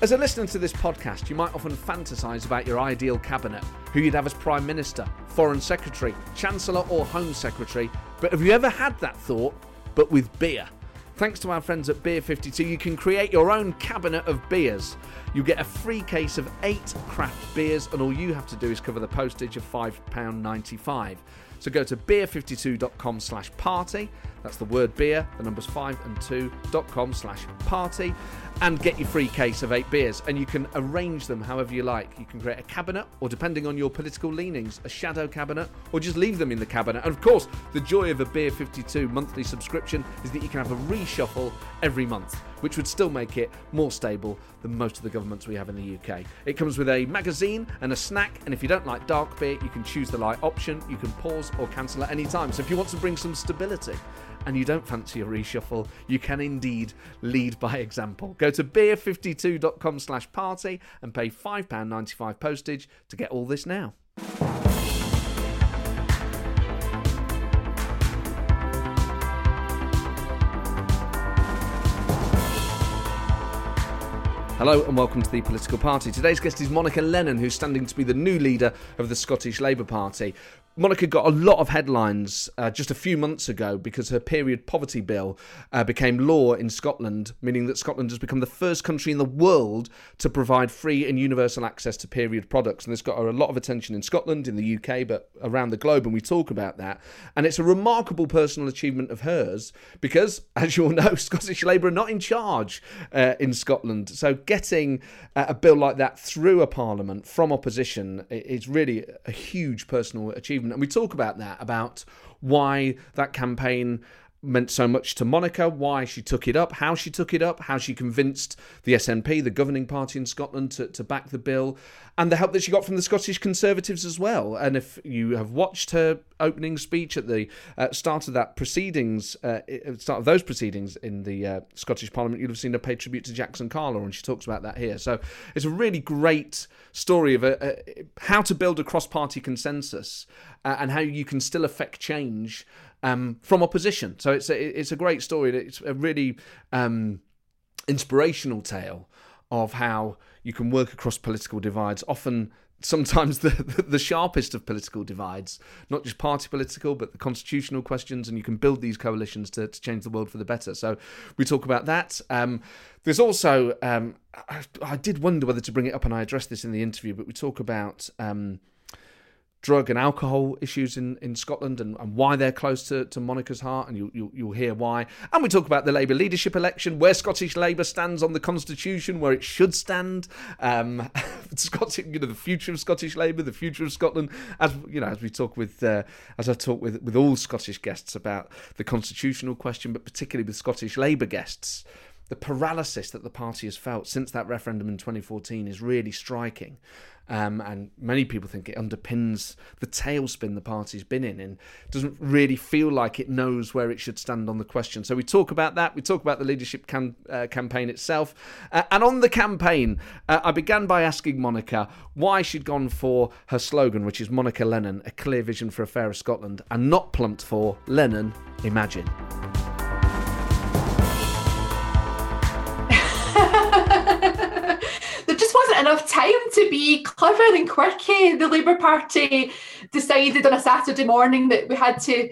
As a listener to this podcast, you might often fantasize about your ideal cabinet, who you'd have as Prime Minister, Foreign Secretary, Chancellor, or Home Secretary. But have you ever had that thought, but with beer? Thanks to our friends at Beer 52, you can create your own cabinet of beers. You get a free case of eight craft beers, and all you have to do is cover the postage of £5.95. So go to beer52.com slash party. That's the word beer, the numbers 5 and 2.com slash party. And get your free case of eight beers. And you can arrange them however you like. You can create a cabinet, or depending on your political leanings, a shadow cabinet, or just leave them in the cabinet. And of course, the joy of a Beer 52 monthly subscription is that you can have a reshuffle every month, which would still make it more stable than most of the governments we have in the UK. It comes with a magazine and a snack, and if you don't like dark beer, you can choose the light option. You can pause or cancel at any time. So if you want to bring some stability, and you don't fancy a reshuffle, you can indeed lead by example. Go to beer52.com slash party and pay £5.95 postage to get all this now. Hello and welcome to the Political Party. Today's guest is Monica Lennon, who's standing to be the new leader of the Scottish Labour Party. Monica got a lot of headlines uh, just a few months ago because her period poverty bill uh, became law in Scotland, meaning that Scotland has become the first country in the world to provide free and universal access to period products. And this got her a lot of attention in Scotland, in the UK, but around the globe. And we talk about that. And it's a remarkable personal achievement of hers because, as you all know, Scottish Labour are not in charge uh, in Scotland. So getting uh, a bill like that through a parliament from opposition is really a huge personal achievement. And we talk about that, about why that campaign meant so much to Monica, why she took it up, how she took it up, how she convinced the SNP, the governing party in Scotland, to, to back the bill, and the help that she got from the Scottish Conservatives as well. And if you have watched her opening speech at the uh, start of that proceedings, uh, start of those proceedings in the uh, Scottish Parliament, you'll have seen her pay tribute to Jackson Carlaw, and she talks about that here. So it's a really great story of a, a, how to build a cross-party consensus uh, and how you can still affect change um, from opposition. So it's a, it's a great story. It's a really um, inspirational tale of how you can work across political divides. Often, sometimes the, the sharpest of political divides, not just party political, but the constitutional questions, and you can build these coalitions to, to change the world for the better. So we talk about that. Um, there's also, um, I, I, did wonder whether to bring it up, and I addressed this in the interview, but we talk about. Um, drug and alcohol issues in, in Scotland and, and why they're close to, to Monica's heart, and you, you, you'll hear why. And we talk about the Labour leadership election, where Scottish Labour stands on the Constitution, where it should stand, um, Scottish, you know, the future of Scottish Labour, the future of Scotland, as you know, as we talk with, uh, as I talk with, with all Scottish guests about the constitutional question, but particularly with Scottish Labour guests the paralysis that the party has felt since that referendum in 2014 is really striking. Um, and many people think it underpins the tailspin the party's been in and doesn't really feel like it knows where it should stand on the question. So we talk about that. We talk about the leadership cam- uh, campaign itself. Uh, and on the campaign, uh, I began by asking Monica why she'd gone for her slogan, which is Monica Lennon, a clear vision for a fairer Scotland, and not plumped for Lennon, imagine. Enough time to be clever and quirky. The Labour Party decided on a Saturday morning that we had to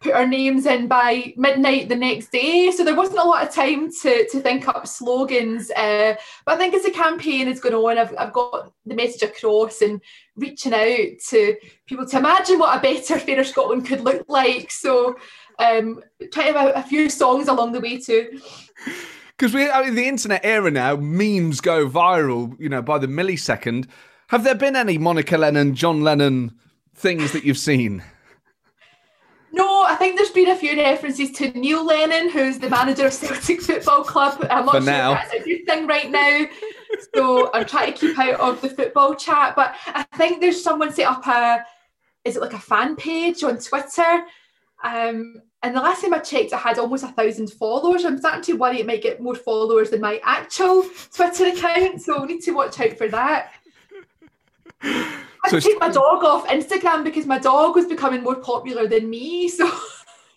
put our names in by midnight the next day. So there wasn't a lot of time to, to think up slogans. Uh, but I think as the campaign is going on, I've, I've got the message across and reaching out to people to imagine what a better, fairer Scotland could look like. So um, try to have a, a few songs along the way too because we I mean, the internet era now, memes go viral, you know, by the millisecond. Have there been any Monica Lennon, John Lennon things that you've seen? No, I think there's been a few references to Neil Lennon, who's the manager of Celtic Football Club. I'm not For sure now. that's a good thing right now. So I'm trying to keep out of the football chat. But I think there's someone set up a, is it like a fan page on Twitter? Um, and the last time I checked, I had almost a thousand followers. I'm starting to worry it might get more followers than my actual Twitter account, so I need to watch out for that. I so take my dog off Instagram because my dog was becoming more popular than me. So,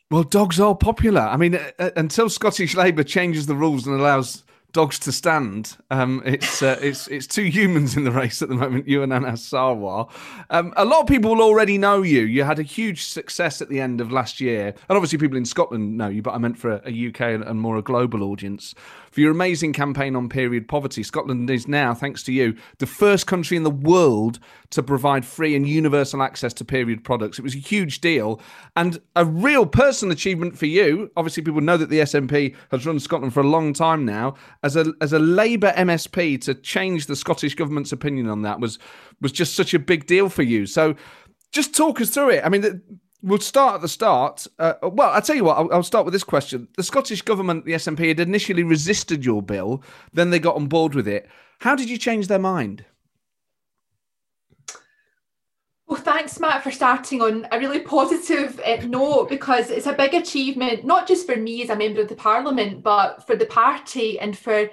well, dogs are popular. I mean, uh, uh until Scottish Labour changes the rules and allows dogs to stand. Um, it's uh, it's it's two humans in the race at the moment. You and Anas Sarwar. Um, a lot of people will already know you. You had a huge success at the end of last year, and obviously people in Scotland know you. But I meant for a, a UK and more a global audience for your amazing campaign on period poverty. Scotland is now, thanks to you, the first country in the world to provide free and universal access to period products. It was a huge deal and a real personal achievement for you. Obviously, people know that the SNP has run Scotland for a long time now. As a as a Labour MSP to change the Scottish government's opinion on that was was just such a big deal for you. So just talk us through it. I mean, We'll start at the start. Uh, well, I'll tell you what, I'll, I'll, start with this question. The Scottish Government, the SNP, had initially resisted your bill, then they got on board with it. How did you change their mind? Well, thanks, Matt, for starting on a really positive uh, note because it's a big achievement, not just for me as a member of the parliament, but for the party and for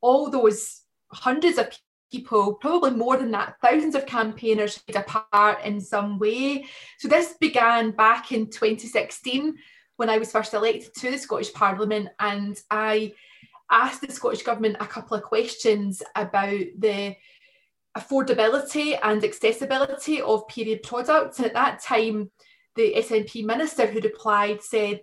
all those hundreds of people, probably more than that, thousands of campaigners played a part in some way. So this began back in 2016 when I was first elected to the Scottish Parliament, and I asked the Scottish Government a couple of questions about the affordability and accessibility of period products. And at that time, the SNP minister who replied said,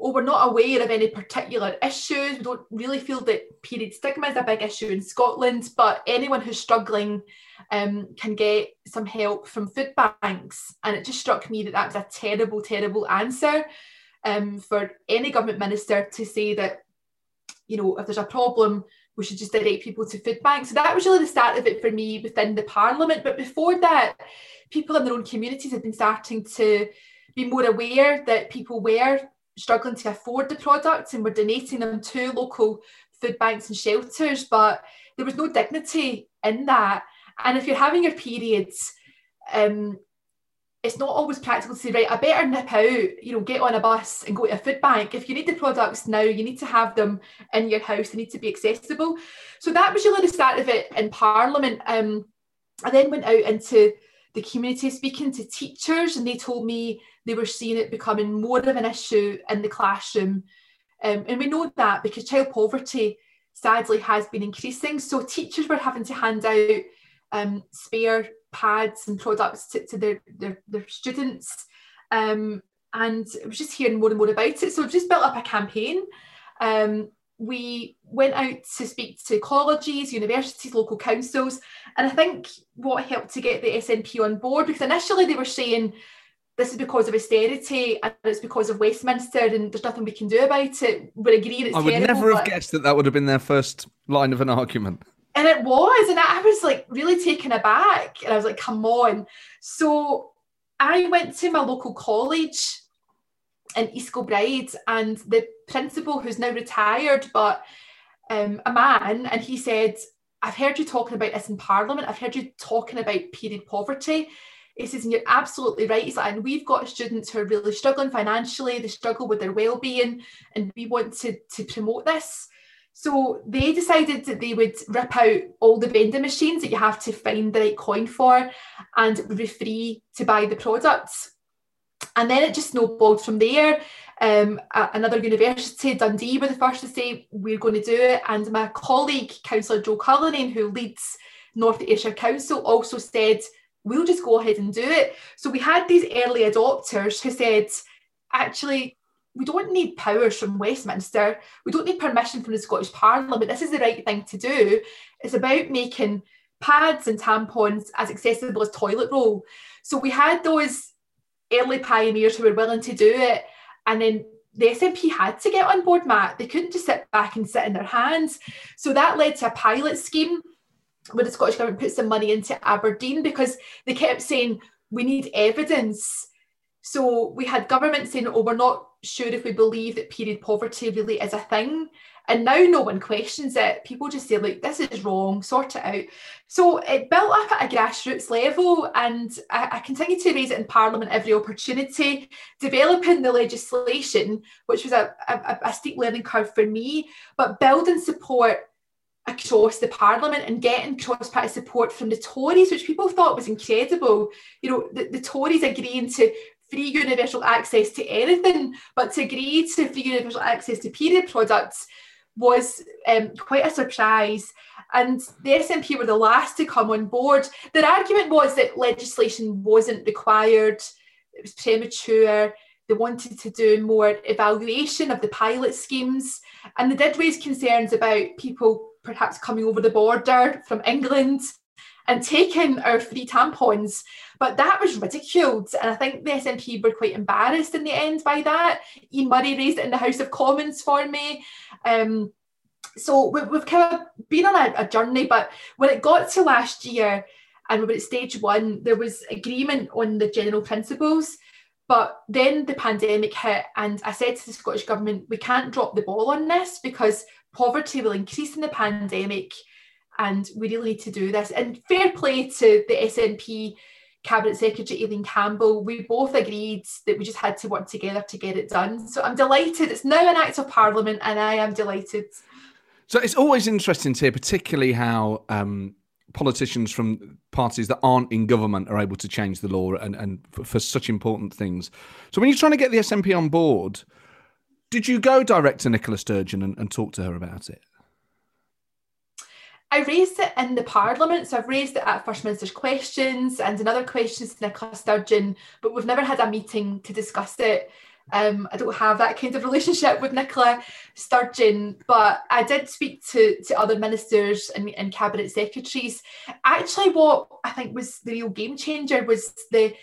oh, we're not aware of any particular issues. We don't really feel that period stigma is a big issue in Scotland, but anyone who's struggling um, can get some help from food banks. And it just struck me that that was a terrible, terrible answer um, for any government minister to say that, you know, if there's a problem, we should just direct people to food banks. So that was really the start of it for me within the parliament. But before that, people in their own communities had been starting to be more aware that people were struggling to afford the products and were donating them to local food banks and shelters, but there was no dignity in that. And if you're having your periods, um, it's not always practical to say, right, I better nip out, you know, get on a bus and go to a food bank. If you need the products now, you need to have them in your house, they need to be accessible. So that was really the start of it in Parliament. Um, I then went out into the community speaking to teachers, and they told me they were seeing it becoming more of an issue in the classroom. Um, and we know that because child poverty sadly has been increasing. So teachers were having to hand out um, spare pads and products to, to their, their, their students. Um, and I was just hearing more and more about it. So I've just built up a campaign. Um, we went out to speak to colleges, universities, local councils, and I think what helped to get the SNP on board because initially they were saying this is because of austerity and it's because of Westminster and there's nothing we can do about it. We're agreeing it's I would terrible, never have guessed that that would have been their first line of an argument. And it was, and I was like really taken aback. And I was like, come on. So I went to my local college in East Kilbride and the principal who's now retired, but um, a man, and he said, I've heard you talking about this in Parliament. I've heard you talking about period poverty. He says, and you're absolutely right. He's like, and we've got students who are really struggling financially, they struggle with their well-being, and we want to, to promote this. So they decided that they would rip out all the vending machines that you have to find the right coin for, and would be free to buy the products. And then it just snowballed from there. Um, another university, Dundee, were the first to say we're going to do it, and my colleague, Councillor Joe Cullinane, who leads North Ayrshire Council, also said we'll just go ahead and do it. So we had these early adopters who said, actually, we don't need powers from Westminster. We don't need permission from the Scottish Parliament. This is the right thing to do. It's about making pads and tampons as accessible as toilet roll. So we had those early pioneers who were willing to do it. And then the SNP had to get on board, Matt. They couldn't just sit back and sit in their hands. So that led to a pilot scheme where the Scottish Government put some money into Aberdeen because they kept saying, we need evidence. So we had government saying, oh, we're not sure if we believe that period poverty really is a thing. And now no one questions it. People just say, like, this is wrong, sort it out. So it built up at a grassroots level, and I, I continue to raise it in Parliament every opportunity, developing the legislation, which was a, a, a steep learning curve for me, but building support across the parliament and getting cross party support from the Tories, which people thought was incredible. You know, the, the Tories agreeing to free universal access to anything, but to agree to free universal access to period products was um, quite a surprise. And the SNP were the last to come on board. Their argument was that legislation wasn't required, it was premature. They wanted to do more evaluation of the pilot schemes. And they did raise concerns about people perhaps coming over the border from England and taking our free tampons. But that was ridiculed. And I think the SNP were quite embarrassed in the end by that. Ian Murray raised it in the House of Commons for me. Um, so we, have kind of been on a, a journey, but when it got to last year and we were at stage one, there was agreement on the general principles. But then the pandemic hit, and I said to the Scottish Government, we can't drop the ball on this because poverty will increase in the pandemic, and we really need to do this. And fair play to the SNP Cabinet Secretary Aileen Campbell, we both agreed that we just had to work together to get it done. So I'm delighted. It's now an Act of Parliament, and I am delighted. So it's always interesting to hear, particularly how um, politicians from parties that aren't in government are able to change the law and, and for, for such important things. So when you're trying to get the SNP on board, did you go direct to Nicola Sturgeon and, and talk to her about it? I raised it in the Parliament, so I've raised it at First Minister's questions and in other questions to Nicola Sturgeon, but we've never had a meeting to discuss it. Um, I don't have that kind of relationship with Nicola Sturgeon, but I did speak to, to other ministers and, and cabinet secretaries. Actually, what I think was the real game changer was the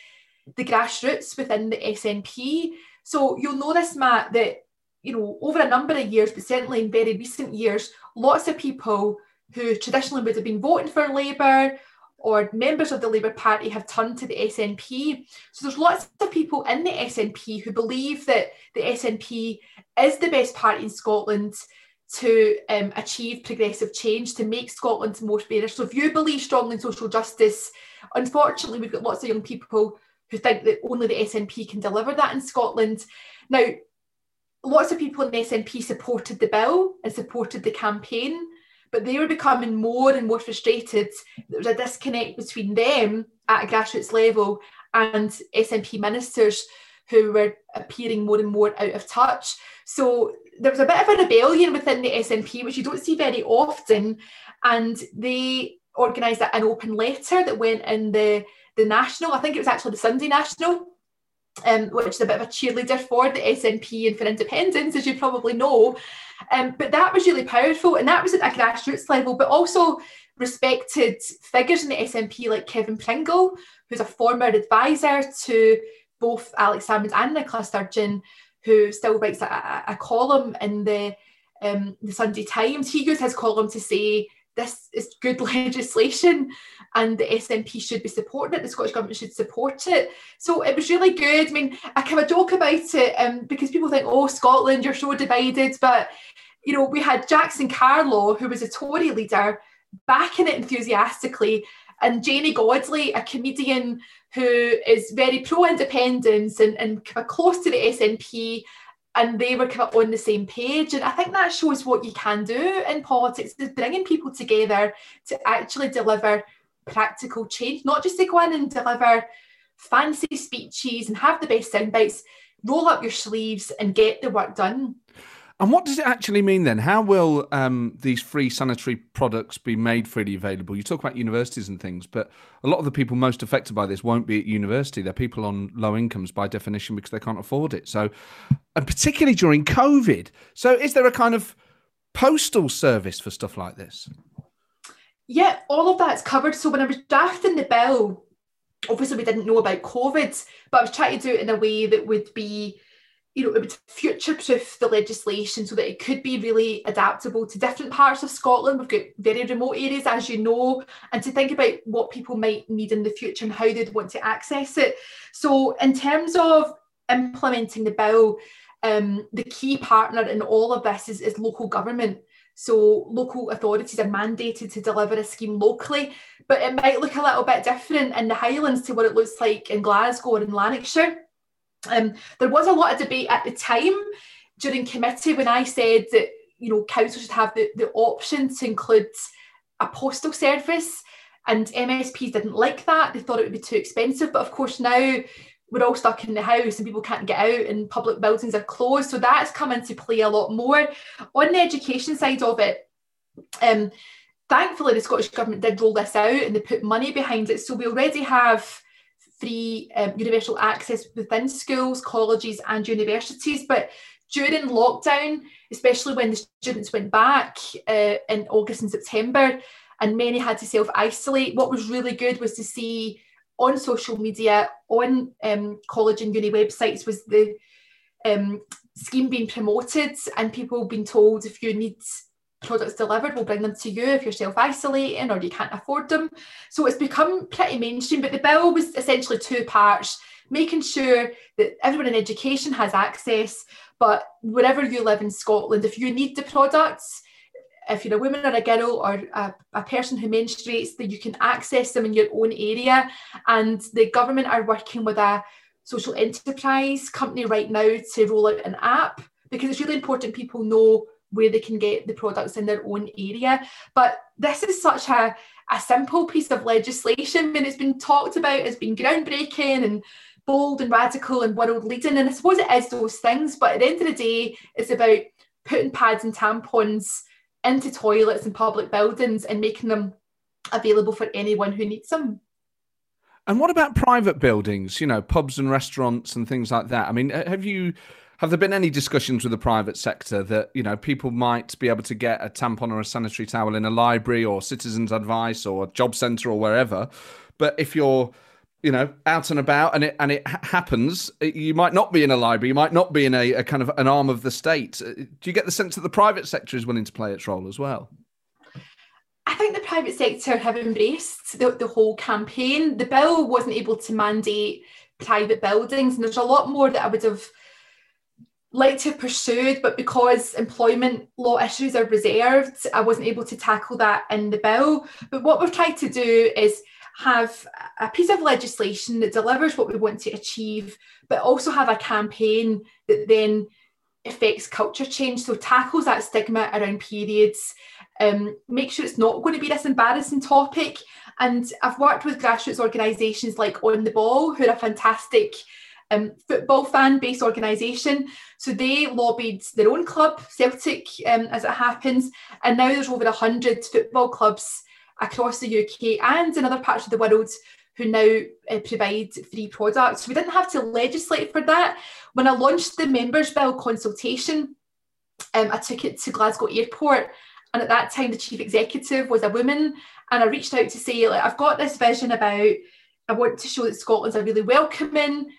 the grassroots within the SNP. So you'll notice, Matt, that you know over a number of years, but certainly in very recent years, lots of people who traditionally would have been voting for Labour or members of the Labour Party have turned to the SNP. So there's lots of people in the SNP who believe that the SNP is the best party in Scotland to um, achieve progressive change, to make Scotland more fairer. So if you believe strongly in social justice, unfortunately, we've got lots of young people who think that only the SNP can deliver that in Scotland. Now, lots of people in the SNP supported the bill and supported the campaign but they were becoming more and more frustrated. There was a disconnect between them at a grassroots level and SNP ministers who were appearing more and more out of touch. So there was a bit of a rebellion within the SNP, which you don't see very often. And they organised an open letter that went in the, the National, I think it was actually the Sunday National, um, which is a bit of a cheerleader for the SNP and for independence, as you probably know. Um, but that was really powerful, and that was at a grassroots level, but also respected figures in the SNP like Kevin Pringle, who's a former advisor to both Alex Salmond and Nicola Sturgeon, who still writes a, a column in the um, the Sunday Times. He used his column to say this is good legislation and the SNP should be supporting it, the Scottish Government should support it. So it was really good. I mean, I kind of joke about it um, because people think, oh, Scotland, you're so divided. But, you know, we had Jackson Carlaw, who was a Tory leader, backing it enthusiastically, and Janey Godley, a comedian who is very pro independence and, and close to the SNP and they were kind of on the same page. And I think that shows what you can do in politics is bringing people together to actually deliver practical change, not just to go in and deliver fancy speeches and have the best sound bites, roll up your sleeves and get the work done. And what does it actually mean then? How will um, these free sanitary products be made freely available? You talk about universities and things, but a lot of the people most affected by this won't be at university. They're people on low incomes by definition because they can't afford it. So, and particularly during COVID. So, is there a kind of postal service for stuff like this? Yeah, all of that's covered. So, when I was drafting the bill, obviously we didn't know about COVID, but I was trying to do it in a way that would be you know, it would future proof the legislation so that it could be really adaptable to different parts of Scotland. We've got very remote areas, as you know, and to think about what people might need in the future and how they'd want to access it. So, in terms of implementing the bill, um, the key partner in all of this is, is local government. So, local authorities are mandated to deliver a scheme locally, but it might look a little bit different in the Highlands to what it looks like in Glasgow or in Lanarkshire. Um, there was a lot of debate at the time during committee when I said that you know council should have the, the option to include a postal service and MSPs didn't like that. They thought it would be too expensive. But of course now we're all stuck in the house and people can't get out and public buildings are closed. So that's come into play a lot more. On the education side of it, um, thankfully the Scottish Government did roll this out and they put money behind it. So we already have free um, universal access within schools, colleges, and universities. But during lockdown, especially when the students went back uh, in August and September, and many had to self isolate, what was really good was to see on social media, on um, college and uni websites, was the um, scheme being promoted and people being told if you need products delivered, we'll bring them to you if you're self isolating or you can't afford them. So it's become pretty mainstream. But the bill was essentially two parts making sure that everyone in education has access, but wherever you live in Scotland, if you need the products, if you're a woman or a girl or a, a, person who menstruates, that you can access them in your own area. And the government are working with a social enterprise company right now to roll out an app because it's really important people know where they can get the products in their own area. But this is such a, a simple piece of legislation. Mean, it's been talked about as being groundbreaking and bold and radical and world leading. And I suppose it is those things, but at the end of the day, it's about putting pads and tampons into toilets and public buildings and making them available for anyone who needs them. And what about private buildings, you know, pubs and restaurants and things like that? I mean, have you have there been any discussions with the private sector that you know people might be able to get a tampon or a sanitary towel in a library or citizens advice or a job centre or wherever? But if you're you know out and about and it and it happens you might not be in a library you might not be in a, a kind of an arm of the state. Uh, do you get the sense that the private sector is willing to play its role as well? I think the private sector have embraced the, the whole campaign. The bill wasn't able to mandate private buildings, and there's a lot more that I would have like to have pursued, but because employment law issues are reserved, I wasn't able to tackle that in the bill. But what we've tried to do is have a piece of legislation that delivers what we want to achieve, but also have a campaign that then affects culture change. So tackles that stigma around periods, um, make sure it's not going to be this embarrassing topic. And I've worked with grassroots organisations like On the Ball, who are a fantastic um, football fan based organisation. So they lobbied their own club, Celtic, um, as it happens. And now there's over 100 football clubs across the UK and in other parts of the world who now uh, provide free products. We didn't have to legislate for that. When I launched the Members Bill consultation, um, I took it to Glasgow Airport. And at that time, the chief executive was a woman. And I reached out to say, like, I've got this vision about, I want to show that Scotland's a really welcoming,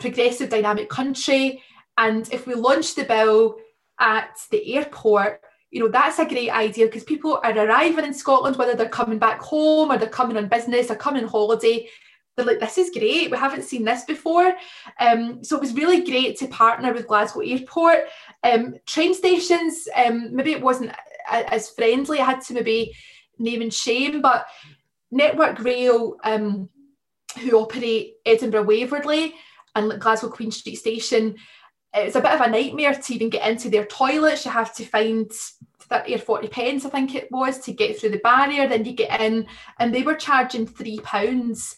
progressive, dynamic country. And if we launch the bill at the airport, you know, that's a great idea because people are arriving in Scotland, whether they're coming back home or they're coming on business or coming on holiday. They're like, this is great. We haven't seen this before. Um, so it was really great to partner with Glasgow Airport. Um, train stations, um, maybe it wasn't as friendly. I had to maybe name and shame, but Network Rail, um, who operate Edinburgh Waverley, and Glasgow Queen Street Station, it's a bit of a nightmare to even get into their toilets. You have to find 30 or 40 pence, I think it was, to get through the barrier. Then you get in, and they were charging £3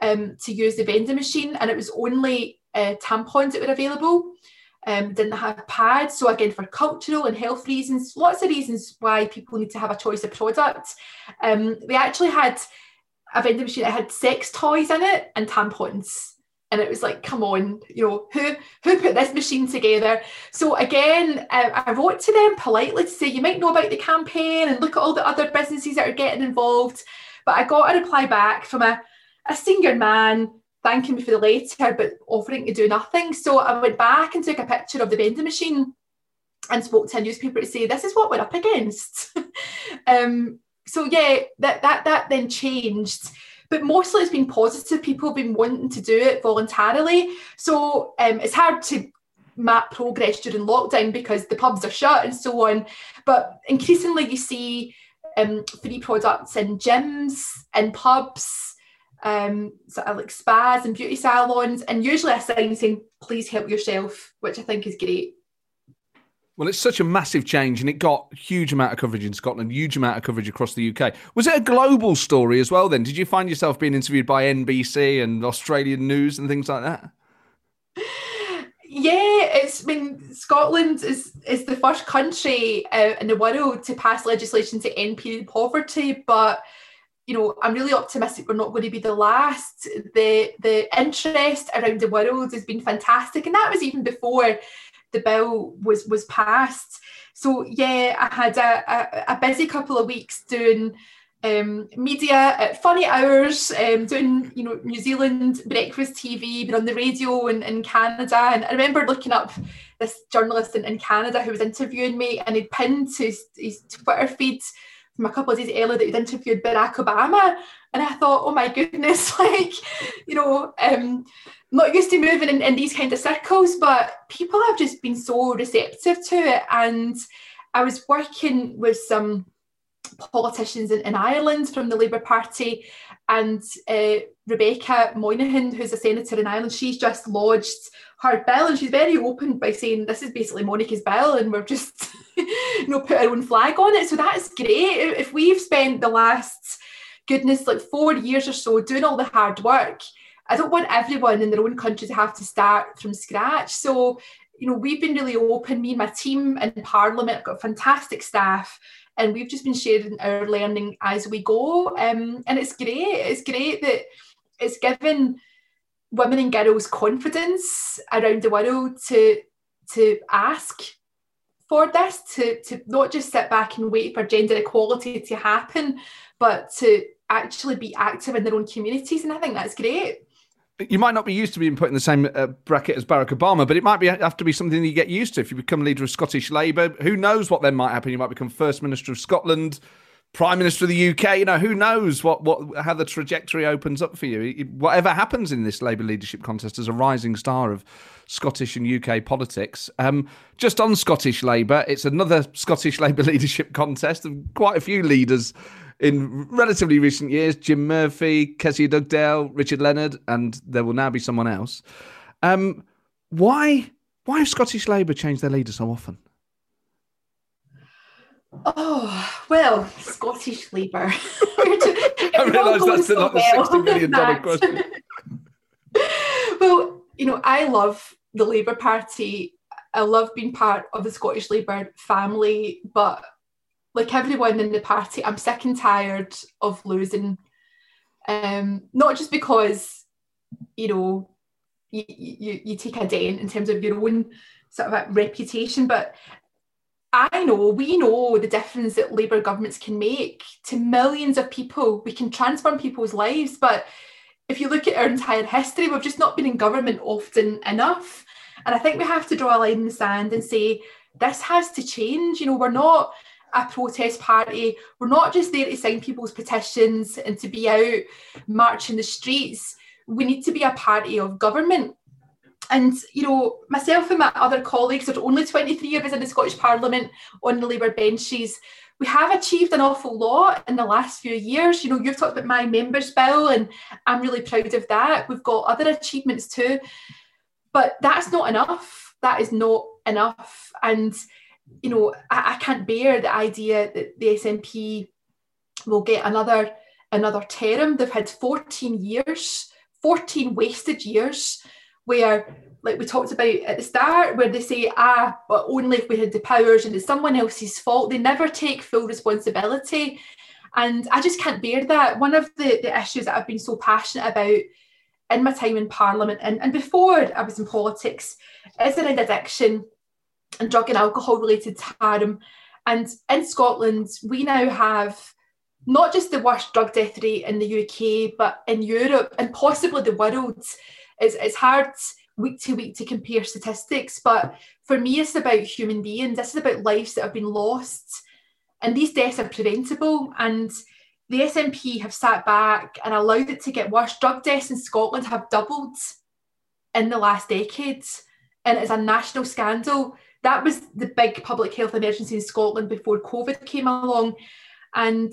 um, to use the vending machine, and it was only uh, tampons that were available. Um, didn't have pads. So again, for cultural and health reasons, lots of reasons why people need to have a choice of product. Um, they actually had a vending machine that had sex toys in it and tampons and it was like come on you know who who put this machine together? So again uh, i wrote to them politely to say you might know about the campaign and look at all the other businesses that are getting involved. But i got a reply back from a, a senior man thanking me for the letter but offering to do nothing. So i went back and took a picture of the vending machine and spoke to a newspaper to say this is what we're up against. Um, so yeah that that that then changed but mostly it's been positive. People have been wanting to do it voluntarily. So um, it's hard to map progress during lockdown because the pubs are shut and so on. But increasingly, you see um, free products in gyms, in pubs, um, sort of like spas and beauty salons, and usually a sign saying, please help yourself, which I think is great. Well, it's such a massive change, and it got huge amount of coverage in Scotland, huge amount of coverage across the UK. Was it a global story as well? Then, did you find yourself being interviewed by NBC and Australian news and things like that? yeah, it's I mean Scotland is is the first country uh, in the world to pass legislation to end period poverty, but you know I'm really optimistic we're not going to be the last. The the interest around the world has been fantastic, and that was even before the bill was was passed. So yeah, I had a, a, a busy couple of weeks doing um, media at funny hours, um, doing you know New Zealand breakfast TV, been on the radio in, in Canada, and I remember looking up this journalist in, in Canada who was interviewing me, and he'd pinned his, his Twitter feed from a couple of days earlier that he'd interviewed Barack Obama, and I thought, oh my goodness, like you know, um, not used to moving in, in these kind of circles, but people have just been so receptive to it, and I was working with some politicians in, in Ireland from the Labour Party. And uh, Rebecca Moynihan, who's a senator in Ireland, she's just lodged her bill and she's very open by saying this is basically Monica's bill and we're just you know put our own flag on it. So that's great. If we've spent the last goodness like four years or so doing all the hard work, I don't want everyone in their own country to have to start from scratch. So you know, we've been really open. Me and my team in Parliament have got fantastic staff and we've just been sharing our learning as we go. Um, and it's great. It's great that it's given women and girls confidence around the world to to ask for this, to to not just sit back and wait for gender equality to happen, but to actually be active in their own communities. And I think that's great you might not be used to being put in the same uh, bracket as Barack Obama, but it might be have to be something you get used to if you become leader of Scottish Labour. Who knows what then might happen? You might become First Minister of Scotland, Prime Minister of the UK. You know, who knows what what how the trajectory opens up for you. Whatever happens in this Labour leadership contest as a rising star of Scottish and UK politics. Um, just on Scottish Labour, it's another Scottish Labour leadership contest, and quite a few leaders in relatively recent years, Jim Murphy, Kezia Dugdale, Richard Leonard, and there will now be someone else. Um, why why have Scottish Labour changed their leader so often? Oh well, Scottish Labour. I realise that's not the sixty million dollar question. well, you know, I love the Labour Party. I love being part of the Scottish Labour family, but like everyone in the party, I'm sick and tired of losing. Um, not just because, you know, you, you, you take a dent in terms of your own sort of reputation, but I know, we know the difference that Labour governments can make to millions of people. We can transform people's lives. But if you look at our entire history, we've just not been in government often enough. And I think we have to draw a line in the sand and say, this has to change. You know, we're not a protest party. We're not just there to sign people's petitions and to be out marching the streets. We need to be a party of government. And, you know, myself and my other colleagues, there's only 23 of us in the Scottish Parliament on the Labour benches. We have achieved an awful lot in the last few years. You know, you've talked about my members' bill, and I'm really proud of that. We've got other achievements too. But that's not enough. That is not enough. And you know, I, I can't bear the idea that the SNP will get another another term. They've had 14 years, 14 wasted years, where like we talked about at the start, where they say, ah, but only if we had the powers and it's someone else's fault. They never take full responsibility. And I just can't bear that. One of the, the issues that I've been so passionate about in my time in Parliament and, and before I was in politics is around addiction and drug and alcohol related harm. And in Scotland, we now have not just the worst drug death rate in the UK, but in Europe and possibly the world. It's, it's hard week to week to compare statistics, but for me, it's about human beings. This is about lives that have been lost. And these deaths are preventable. And the SNP have sat back and allowed it to get worse. Drug deaths in Scotland have doubled in the last decade. And it's a national scandal that was the big public health emergency in Scotland before COVID came along. And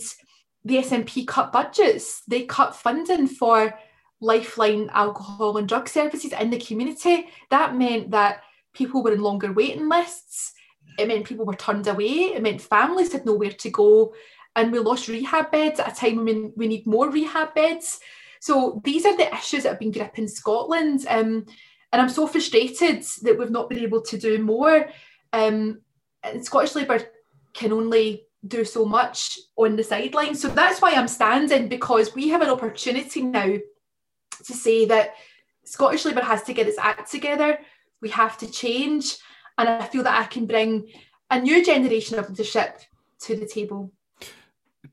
the SNP cut budgets, they cut funding for lifeline alcohol and drug services in the community. That meant that people were in longer waiting lists. It meant people were turned away. It meant families had nowhere to go. And we lost rehab beds at a time when we need more rehab beds. So these are the issues that have been gripping Scotland. Um, and I'm so frustrated that we've not been able to do more. Um, and Scottish Labour can only do so much on the sidelines. So that's why I'm standing because we have an opportunity now to say that Scottish Labour has to get its act together. We have to change. And I feel that I can bring a new generation of leadership to the table.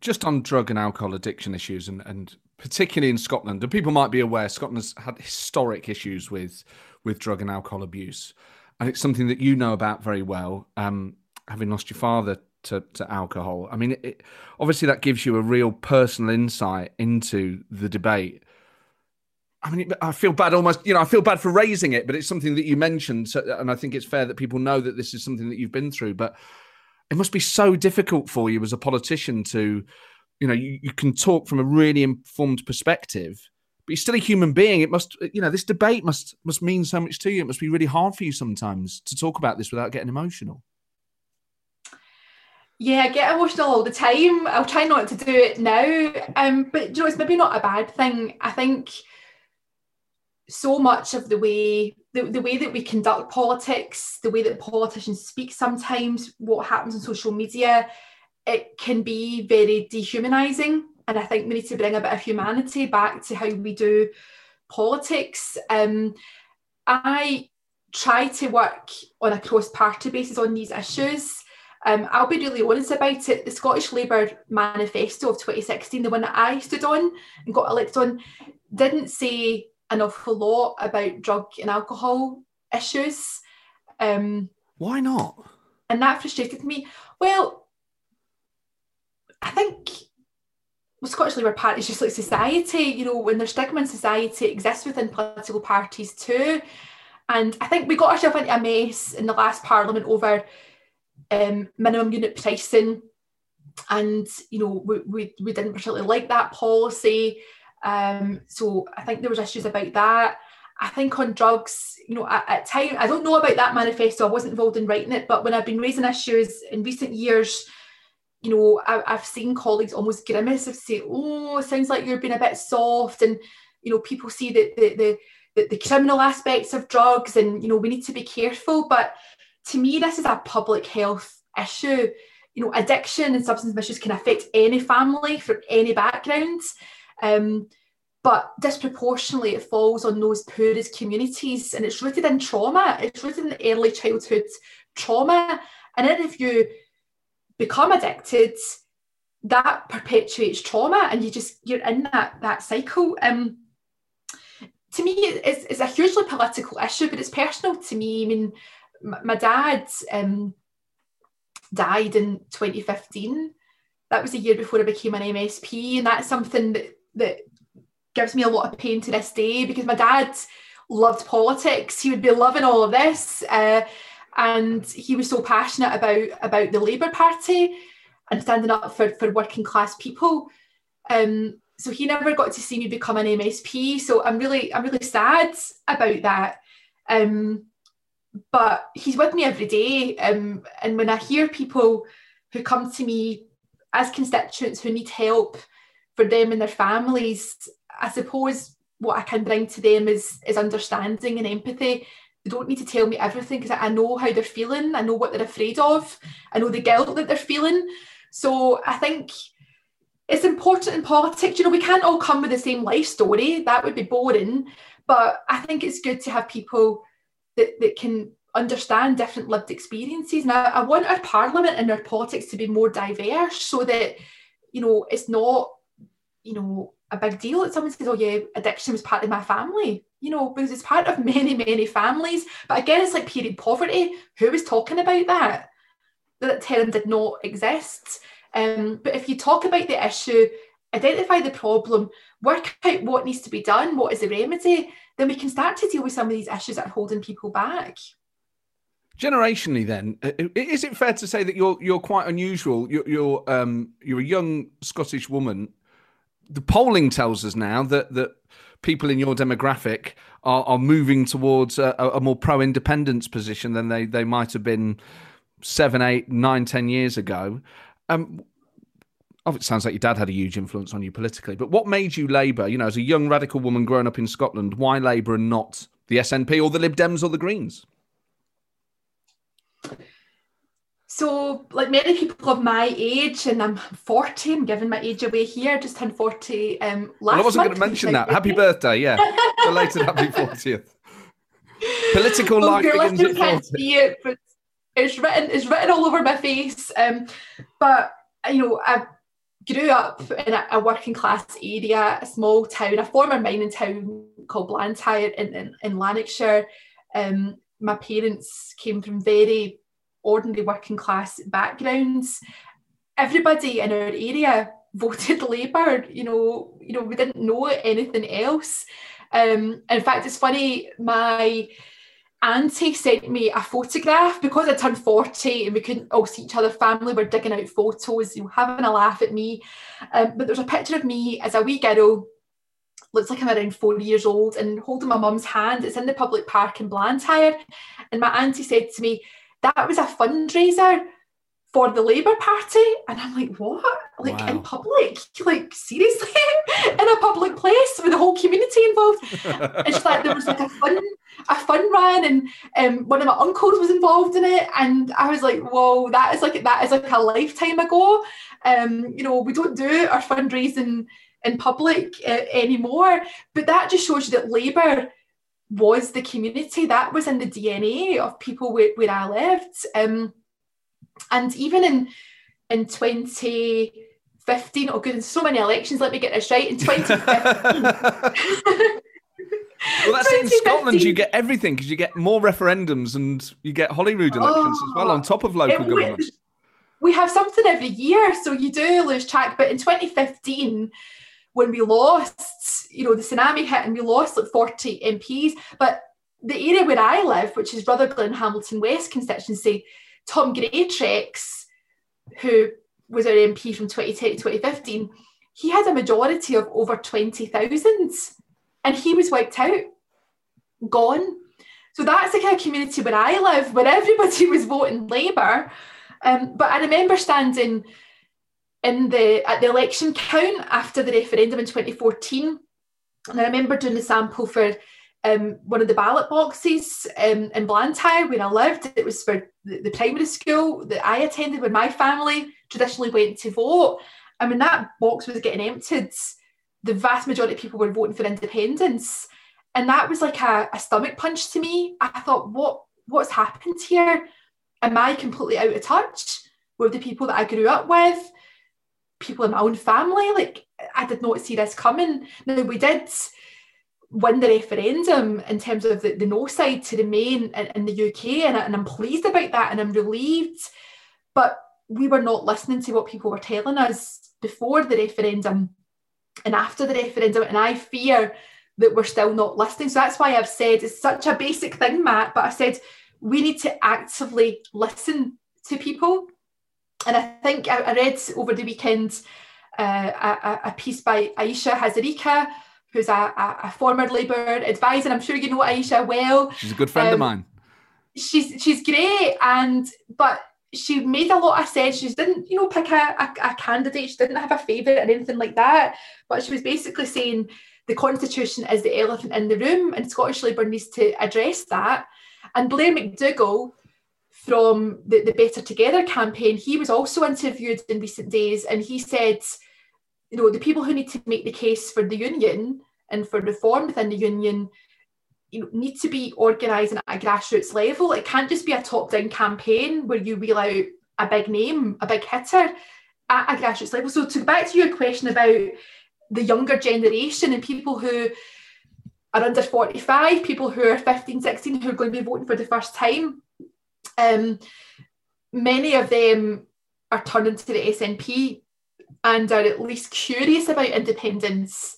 Just on drug and alcohol addiction issues, and, and particularly in Scotland, and people might be aware, Scotland has had historic issues with, with drug and alcohol abuse. And it's something that you know about very well, um, having lost your father to, to alcohol. I mean, it, obviously, that gives you a real personal insight into the debate. I mean, I feel bad almost, you know, I feel bad for raising it, but it's something that you mentioned. So, and I think it's fair that people know that this is something that you've been through. But it must be so difficult for you as a politician to, you know, you, you can talk from a really informed perspective, but you're still a human being. It must, you know, this debate must must mean so much to you. It must be really hard for you sometimes to talk about this without getting emotional. Yeah, I get emotional all the time. I'll try not to do it now. Um, but you know, it's maybe not a bad thing. I think so much of the way the, the way that we conduct politics, the way that politicians speak sometimes, what happens on social media, it can be very dehumanizing. And I think we need to bring a bit of humanity back to how we do politics. Um, I try to work on a cross party basis on these issues. Um, I'll be really honest about it. The Scottish Labour manifesto of 2016, the one that I stood on and got elected on, didn't say an awful lot about drug and alcohol issues. Um, Why not? And that frustrated me. Well, I think well, Scottish Labour Party is just like society, you know, when there's stigma in society, it exists within political parties too. And I think we got ourselves into a mess in the last parliament over um, minimum unit pricing. And, you know, we, we, we didn't particularly like that policy. Um, so I think there was issues about that. I think on drugs, you know, at, at time, I don't know about that manifesto. I wasn't involved in writing it, but when I've been raising issues in recent years, you know, I, have seen colleagues almost grimace and say, "Oh, it sounds like you're being a bit soft," and you know, people see the the, the, the criminal aspects of drugs, and you know, we need to be careful. But to me, this is a public health issue. You know, addiction and substance misuse can affect any family from any backgrounds. Um, but disproportionately it falls on those poorest communities and it's rooted in trauma. It's rooted in early childhood trauma. And then if you become addicted that perpetuates trauma and you just you're in that that cycle. Um to me it's, it's a hugely political issue but it's personal to me. I mean my dad um died in 2015 that was a year before i became an msp and that's something that that gives me a lot of pain to this day because my dad loved politics. He would be loving all of this, uh, and he was so passionate about about the Labour Party and standing up for for working class people. Um, so he never got to see me become an MSP. So I'm really I'm really sad about that. Um, but he's with me every day, um, and when I hear people who come to me as constituents who need help for them and their families, I suppose what I can bring to them is is understanding and empathy. They don't need to tell me everything because I know how they're feeling. I know what they're afraid of. I know the guilt that they're feeling. So I think it's important in politics. You know, we can't all come with the same life story. That would be boring. But I think it's good to have people that, that can understand different lived experiences. Now, I want our parliament and our politics to be more diverse so that, you know, it's not you know, a big deal. That someone says, "Oh yeah, addiction was part of my family," you know, because it's part of many, many families. But again, it's like period poverty. Who was talking about that? That term did not exist. Um, but if you talk about the issue, identify the problem, work out what needs to be done, what is the remedy, then we can start to deal with some of these issues that are holding people back. Generationally, then, is it fair to say that you're you're quite unusual? You're you're, um, you're a young Scottish woman the polling tells us now that that people in your demographic are, are moving towards a, a more pro-independence position than they they might have been seven, eight, nine, ten years ago. Um, oh, it sounds like your dad had a huge influence on you politically. But what made you Labour? You know, as a young radical woman growing up in Scotland, why Labour and not The SNP or the Lib Dems or the Greens? So, like many people of my age, and I'm 40, I'm giving my age away here, just turned 40 um, last well, I wasn't going to mention that. Happy birthday, yeah. Belated happy 40th. Political well, life begins at 40. See it, but it's written, it's written all over my face. Um, but, you know, I grew up in a, a, working class area, a small town, a former mining town called Blantyre in, in, in Lanarkshire. Um, my parents came from very ordinary working class backgrounds, everybody in our area voted Labour. You know, you know, we didn't know anything else. Um, in fact, it's funny. My auntie sent me a photograph because I turned 40 and we couldn't all see each other. Family were digging out photos, you know, having a laugh at me. Um, but there's a picture of me as a wee girl, looks like I'm around four years old, and holding my mum's hand. It's in the public park in Blantyre. And my auntie said to me, that was a fundraiser for the Labour Party. And I'm like, what? Like wow. in public? Like, seriously? in a public place with the whole community involved? and she's like, there was like a fun, a fun run, and um, one of my uncles was involved in it. And I was like, whoa, that is like that is like a lifetime ago. Um, you know, we don't do our fundraising in public uh, anymore. But that just shows you that Labour was the community that was in the DNA of people where, where I lived. Um, and even in in 2015, oh goodness, so many elections, let me get this right. In 2015. well, that's in Scotland. You get everything because you get more referendums and you get Holyrood elections oh, as well on top of local government. We have something every year, so you do lose track. But in 2015, when we lost, you know, the tsunami hit and we lost like 40 MPs. But the area where I live, which is Rutherglen Hamilton West constituency, Tom Greatrex, who was our MP from 2010 to 2015, he had a majority of over 20,000 and he was wiped out, gone. So that's the kind of community where I live, where everybody was voting Labour. Um, but I remember standing in the at the election count after the referendum in 2014. And I remember doing the sample for um, one of the ballot boxes um, in Blantyre where I lived. It was for the, primary school that I attended when my family traditionally went to vote. And when that box was getting emptied, the vast majority of people were voting for independence. And that was like a, a stomach punch to me. I thought, what what's happened here? Am I completely out of touch with the people that I grew up with? People in my own family. Like I did not see this coming. Now we did win the referendum in terms of the, the no side to remain in, in the UK, and, and I'm pleased about that, and I'm relieved. But we were not listening to what people were telling us before the referendum and after the referendum, and I fear that we're still not listening. So that's why I've said it's such a basic thing, Matt. But I said we need to actively listen to people and I think I, I read over the weekend uh, a, a, piece by Ayesha Hazarika, who's a, a, a, former Labour advisor. I'm sure you know Ayesha well. She's a good friend um, of mine. She's she's great, and but she made a lot of sense. She didn't, you know, pick a, a, a candidate. She didn't have a favourite or anything like that. But she was basically saying the constitution is the elephant in the room, and Scottish Labour needs to address that. And Blair McDougall from the, the Better Together campaign, he was also interviewed in recent days and he said, you know, the people who need to make the case for the union and for reform within the union you know, need to be organising at a grassroots level. It can't just be a top-down campaign where you wheel out a big name, a big hitter at a grassroots level. So to go back to your question about the younger generation and people who are under 45, people who are 15, 16, who are going to be voting for the first time, um, many of them are turning to the SNP and are at least curious about independence.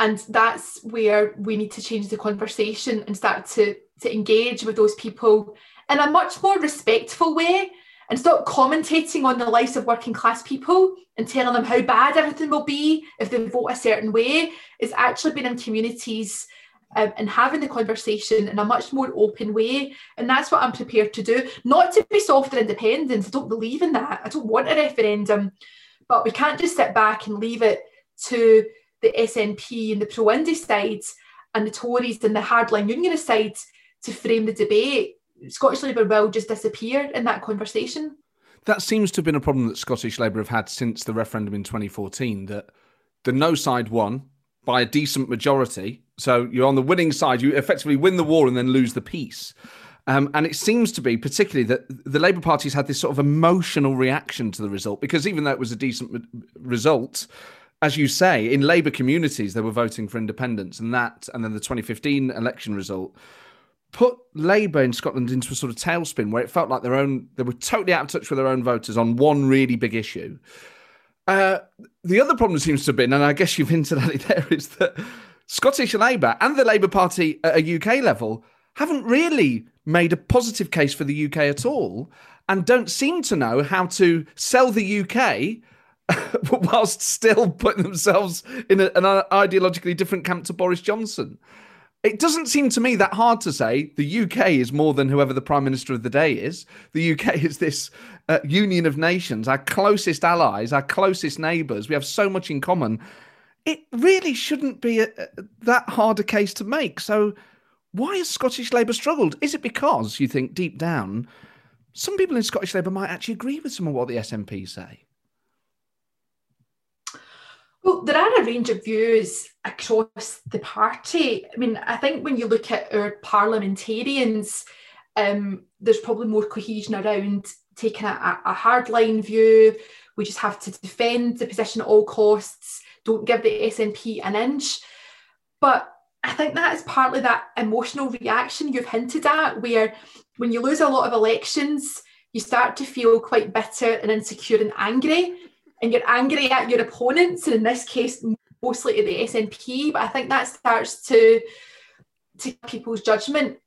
And that's where we need to change the conversation and start to, to engage with those people in a much more respectful way and stop commentating on the lives of working class people and telling them how bad everything will be if they vote a certain way. It's actually been in communities um, and having the conversation in a much more open way. And that's what I'm prepared to do. Not to be soft or independent. I don't believe in that. I don't want a referendum. But we can't just sit back and leave it to the SNP and the pro Indy sides. and the Tories and the hardline unionist sides to frame the debate, Scottish Labour will just disappear in that conversation. That seems to have been a problem that Scottish Labour have had since the referendum in 2014. That the no side won by a decent majority. So you're on the winning side. You effectively win the war and then lose the peace. Um, and it seems to be particularly that the Labour Party's had this sort of emotional reaction to the result because even though it was a decent result, as you say, in Labour communities they were voting for independence, and that, and then the 2015 election result put Labour in Scotland into a sort of tailspin where it felt like their own they were totally out of touch with their own voters on one really big issue. Uh, the other problem seems to have been, and I guess you've hinted at it there, is that Scottish Labour and the Labour Party at a UK level haven't really made a positive case for the UK at all and don't seem to know how to sell the UK whilst still putting themselves in a, an ideologically different camp to Boris Johnson. It doesn't seem to me that hard to say the UK is more than whoever the Prime Minister of the day is. The UK is this uh, union of nations, our closest allies, our closest neighbours. We have so much in common. It really shouldn't be a, a, that hard a case to make. So why has Scottish Labour struggled? Is it because you think deep down some people in Scottish Labour might actually agree with some of what the SNP say? Well, there are a range of views across the party. I mean, I think when you look at our parliamentarians, um, there's probably more cohesion around taking a, a hardline view. We just have to defend the position at all costs. Don't give the SNP an inch. But I think that is partly that emotional reaction you've hinted at, where when you lose a lot of elections, you start to feel quite bitter and insecure and angry. And you're angry at your opponents, and in this case, mostly at the SNP. But I think that starts to to people's judgment.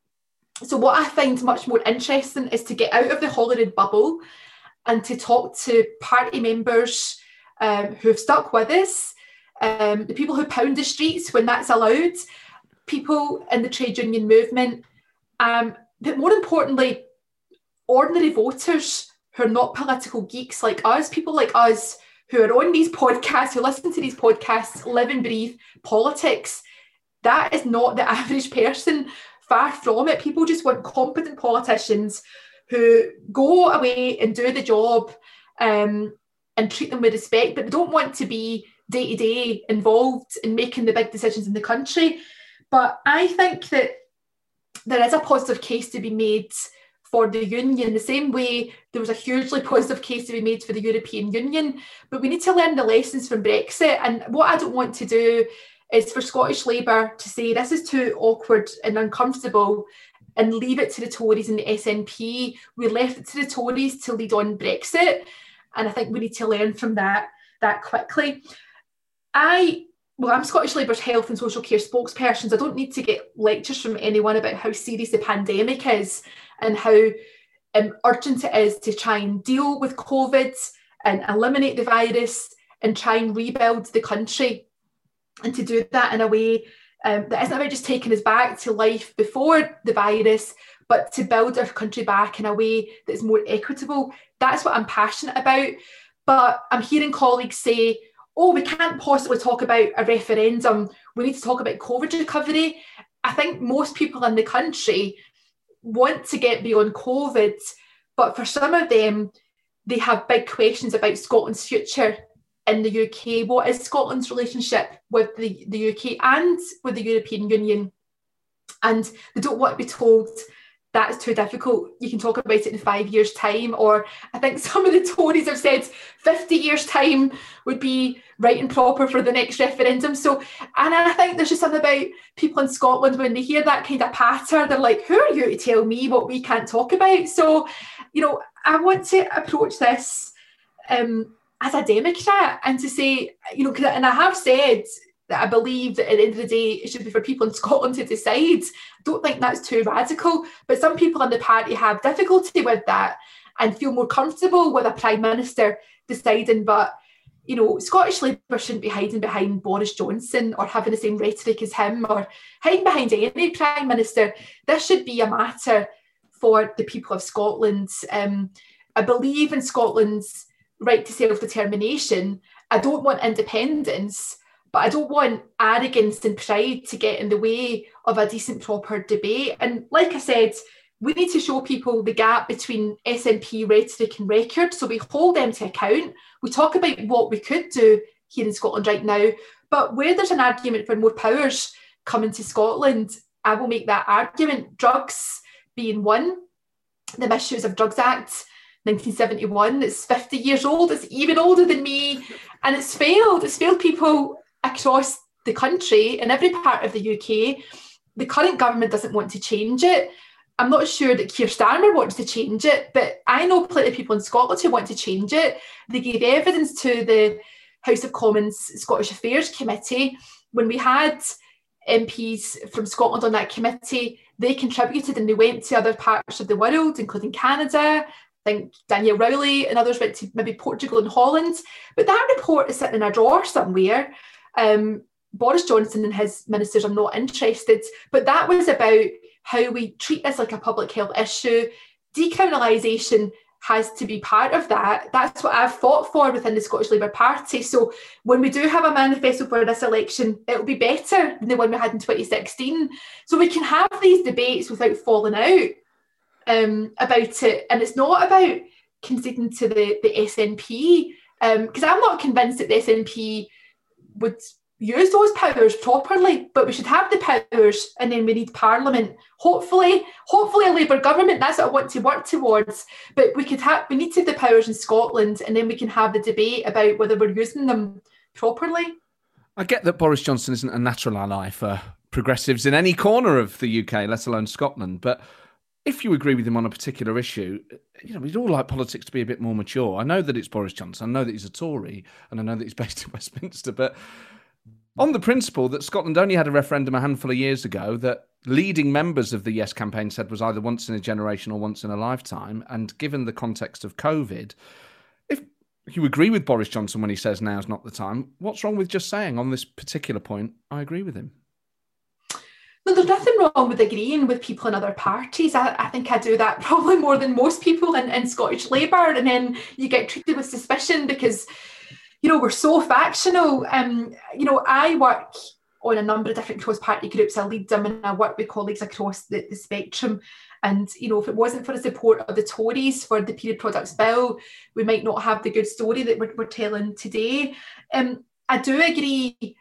So what I find much more interesting is to get out of the Holyrood bubble and to talk to party members um, who have stuck with us, um, the people who pound the streets when that's allowed, people in the trade union movement, um, but more importantly, ordinary voters who are not political geeks like us, people like us who are on these podcasts, who listen to these podcasts, live and breathe politics. That is not the average person. Far from it. People just want competent politicians who go away and do the job um, and treat them with respect, but they don't want to be day to day involved in making the big decisions in the country. But I think that there is a positive case to be made for the union, the same way there was a hugely positive case to be made for the European Union. But we need to learn the lessons from Brexit. And what I don't want to do is for Scottish Labour to say this is too awkward and uncomfortable and leave it to the Tories and the SNP. We left it to the Tories to lead on Brexit. And I think we need to learn from that that quickly. I well, I'm Scottish Labour's health and social care spokesperson. So I don't need to get lectures from anyone about how serious the pandemic is and how um, urgent it is to try and deal with COVID and eliminate the virus and try and rebuild the country. And to do that in a way um, that isn't about just taking us back to life before the virus, but to build our country back in a way that's more equitable. That's what I'm passionate about. But I'm hearing colleagues say, oh, we can't possibly talk about a referendum. We need to talk about COVID recovery. I think most people in the country want to get beyond COVID, but for some of them, they have big questions about Scotland's future in the UK. What is Scotland's relationship with the, the UK and with the European Union? And they don't want to be told that's too difficult. You can talk about it in five years' time. Or I think some of the Tories have said 50 years' time would be right and proper for the next referendum. So, and I think there's just something about people in Scotland when they hear that kind of patter, they're like, who are you to tell me what we can't talk about? So, you know, I want to approach this um, as a Democrat and to say, you know, and I have said that I believe that at the end of the day, it should be for people in Scotland to decide. I don't think that's too radical, but some people in the party have difficulty with that and feel more comfortable with a prime minister deciding. But you know, Scottish Labour shouldn't be hiding behind Boris Johnson or having the same rhetoric as him or hiding behind any prime minister. This should be a matter for the people of Scotland. Um, I believe in Scotland's right to self determination. I don't want independence, but I don't want arrogance and pride to get in the way of a decent, proper debate. And like I said, we need to show people the gap between SNP rhetoric and record. So we hold them to account. We talk about what we could do here in Scotland right now. But where there's an argument for more powers coming to Scotland, I will make that argument. Drugs being one, the Misuse of Drugs Act 1971, it's 50 years old, it's even older than me, and it's failed. It's failed people across the country in every part of the UK. The current government doesn't want to change it. I'm not sure that Keir Starmer wants to change it, but I know plenty of people in Scotland who want to change it. They gave evidence to the House of Commons Scottish Affairs Committee when we had MPs from Scotland on that committee. They contributed and they went to other parts of the world, including Canada. Think Danielle Rowley and others went to maybe Portugal and Holland. But that report is sitting in a drawer somewhere. Um, Boris Johnson and his ministers are not interested. But that was about how we treat this like a public health issue. Decriminalisation has to be part of that. That's what I've fought for within the Scottish Labour Party. So when we do have a manifesto for this election, it'll be better than the one we had in 2016. So we can have these debates without falling out um, about it. And it's not about conceding to the, the SNP, because um, I'm not convinced that the SNP would use those powers properly, but we should have the powers and then we need Parliament. Hopefully, hopefully a Labour government, that's what I want to work towards. But we could have we need to have the powers in Scotland and then we can have the debate about whether we're using them properly. I get that Boris Johnson isn't a natural ally for progressives in any corner of the UK, let alone Scotland, but if you agree with him on a particular issue, you know, we'd all like politics to be a bit more mature. I know that it's Boris Johnson, I know that he's a Tory, and I know that he's based in Westminster, but on the principle that Scotland only had a referendum a handful of years ago that leading members of the Yes campaign said was either once in a generation or once in a lifetime, and given the context of COVID, if you agree with Boris Johnson when he says now's not the time, what's wrong with just saying on this particular point, I agree with him? No, there's nothing wrong with agreeing with people in other parties. I, I think I do that probably more than most people in, in Scottish Labour. And then you get treated with suspicion because you know, we're so factional. Um, you know, I work on a number of different cross party groups. I lead them and I work with colleagues across the, the spectrum. And, you know, if it wasn't for the support of the Tories for the period products bill, we might not have the good story that we're, we're telling today. Um, I do agree,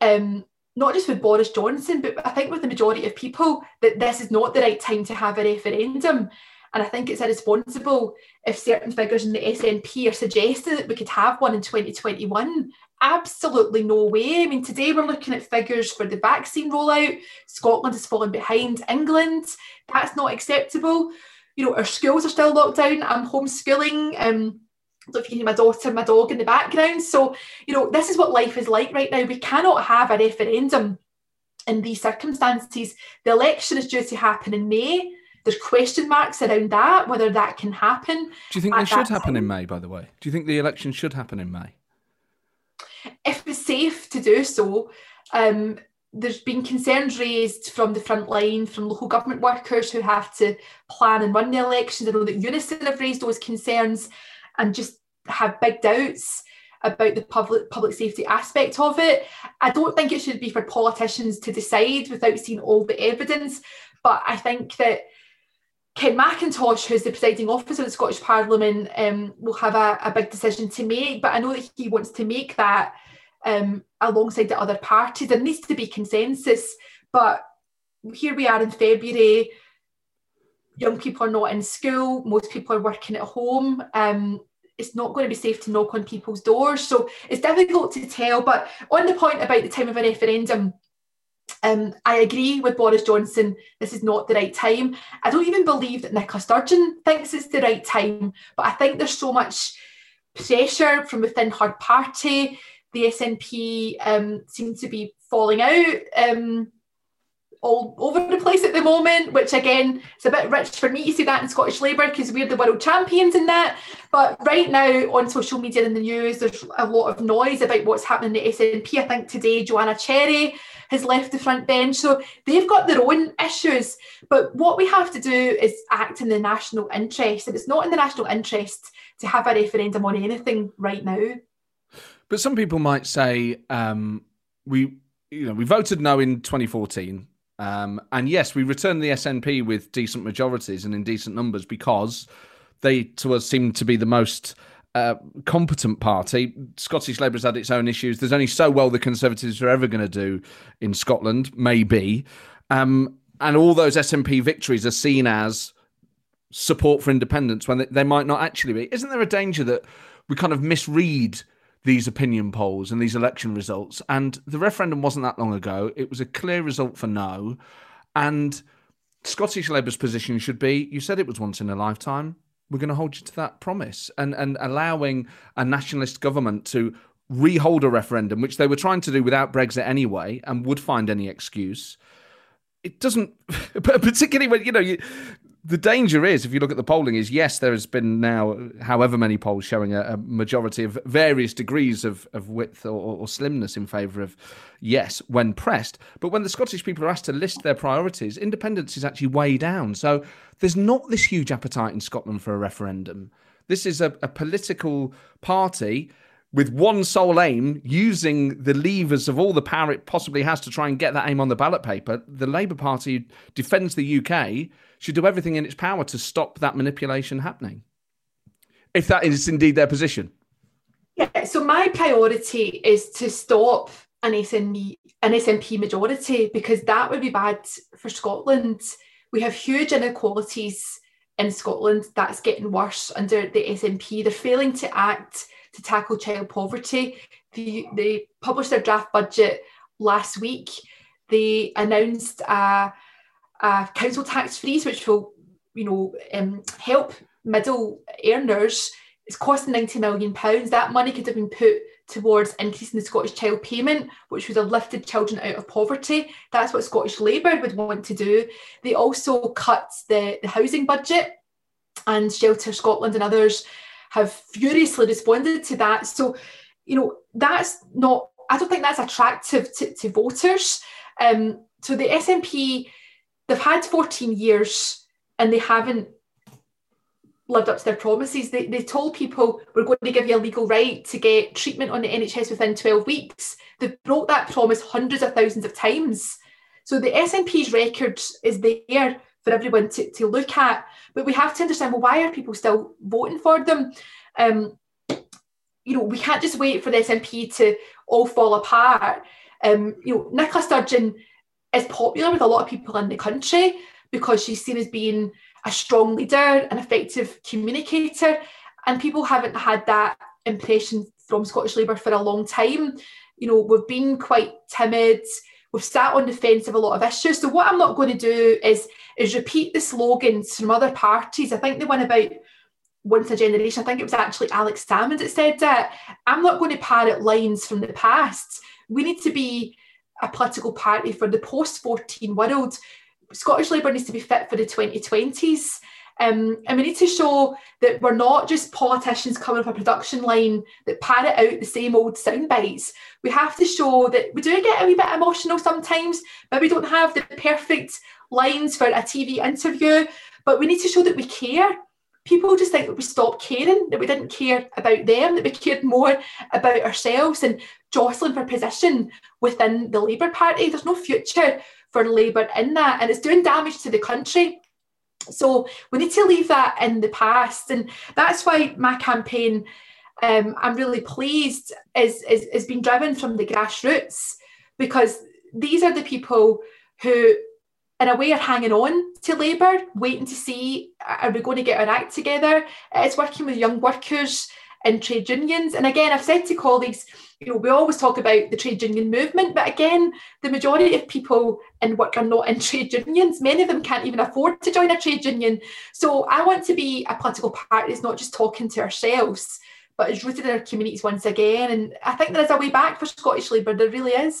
um, not just with Boris Johnson, but I think with the majority of people, that this is not the right time to have a referendum. And I think it's irresponsible if certain figures in the SNP are suggesting that we could have one in 2021. Absolutely no way. I mean, today we're looking at figures for the vaccine rollout. Scotland is falling behind England. That's not acceptable. You know, our schools are still locked down. I'm homeschooling. Um, I don't know if you can hear my daughter, my dog in the background. So, you know, this is what life is like right now. We cannot have a referendum in these circumstances. The election is due to happen in May there's question marks around that, whether that can happen. Do you think they should happen time. in May, by the way? Do you think the election should happen in May? If it's safe to do so, um, there's been concerns raised from the front line, from local government workers who have to plan and run the elections. I know that Unison have raised those concerns and just have big doubts about the public public safety aspect of it. I don't think it should be for politicians to decide without seeing all the evidence, but I think that Ken Macintosh, who's the presiding officer of the Scottish Parliament, um, will have a, a, big decision to make. But I know that he wants to make that um, alongside the other parties. There needs to be consensus. But here we are in February. Young people are not in school. Most people are working at home. Um, it's not going to be safe to knock on people's doors. So it's difficult to tell. But on the point about the time of a referendum, um, I agree with Boris Johnson, this is not the right time. I don't even believe that Nicola Sturgeon thinks it's the right time, but I think there's so much pressure from within her party. The SNP um, seem to be falling out um, all over the place at the moment, which again, it's a bit rich for me to see that in Scottish Labour because we're the world champions in that. But right now on social media and the news, there's a lot of noise about what's happening in the SNP. I think today Joanna Cherry has left the front bench. So they've got their own issues. But what we have to do is act in the national interest. And it's not in the national interest to have a referendum on anything right now. But some people might say, um, we you know we voted no in 2014, um, and yes, we returned the SNP with decent majorities and in decent numbers because they to us seem to be the most uh, competent party. Scottish Labour has had its own issues. There's only so well the Conservatives are ever going to do in Scotland, maybe. Um, and all those SNP victories are seen as support for independence when they, they might not actually be. Isn't there a danger that we kind of misread these opinion polls and these election results? And the referendum wasn't that long ago. It was a clear result for no. And Scottish Labour's position should be you said it was once in a lifetime. We're going to hold you to that promise. And, and allowing a nationalist government to rehold a referendum, which they were trying to do without Brexit anyway and would find any excuse it doesn't particularly when you know you, the danger is, if you look at the polling, is yes, there has been now however many polls showing a, a majority of various degrees of, of width or, or slimness in favour of yes when pressed. But when the Scottish people are asked to list their priorities, independence is actually way down. So there's not this huge appetite in Scotland for a referendum. This is a, a political party with one sole aim, using the levers of all the power it possibly has to try and get that aim on the ballot paper, the Labour Party defends the UK, should do everything in its power to stop that manipulation happening. If that is indeed their position. Yeah, so my priority is to stop an SNP, an SNP majority because that would be bad for Scotland. We have huge inequalities in Scotland. That's getting worse under the SNP. They're failing to act to tackle child poverty. The, they published their draft budget last week. They announced a, council tax freeze, which will, you know, um, help middle earners. It's costing ninety million pounds. That money could have been put towards increasing the Scottish Child Payment, which would have lifted children out of poverty. That's what Scottish Labour would want to do. They also cut the, the housing budget, and Shelter Scotland and others have furiously responded to that. So, you know, that's not, I don't think that's attractive to, to voters. Um, so the SNP, they've had 14 years and they haven't lived up to their promises. They, they told people we're going to give you a legal right to get treatment on the NHS within 12 weeks. They've broke that promise hundreds of thousands of times. So the SNP's record is there for everyone to, to look at. But we have to understand well, why are people still voting for them? Um, you know, we can't just wait for the SNP to all fall apart. Um, you know, Nicola Sturgeon is popular with a lot of people in the country because she's seen as being a strong leader, an effective communicator, and people haven't had that impression from Scottish Labour for a long time. You know, we've been quite timid. We've sat on the fence of a lot of issues. So what I'm not going to do is is repeat the slogans from other parties. I think the one about once a generation, I think it was actually Alex Salmond that said that. I'm not going to parrot lines from the past. We need to be a political party for the post 14 world. Scottish Labour needs to be fit for the 2020s. Um, and we need to show that we're not just politicians coming up a production line that parrot out the same old sound bites. We have to show that we do get a wee bit emotional sometimes, but we don't have the perfect lines for a TV interview, but we need to show that we care. People just think that we stopped caring, that we didn't care about them, that we cared more about ourselves and jostling for position within the Labour Party. There's no future for Labour in that, and it's doing damage to the country. So we need to leave that in the past, and that's why my campaign, um, I'm really pleased, is, is is being driven from the grassroots because these are the people who in a way are hanging on to Labour, waiting to see are we going to get our act together. It's working with young workers and trade unions. And again, I've said to colleagues, you know, we always talk about the trade union movement, but again, the majority of people in work are not in trade unions. Many of them can't even afford to join a trade union. So I want to be a political party that's not just talking to ourselves, but is rooted in our communities once again. And I think there is a way back for Scottish Labour. There really is.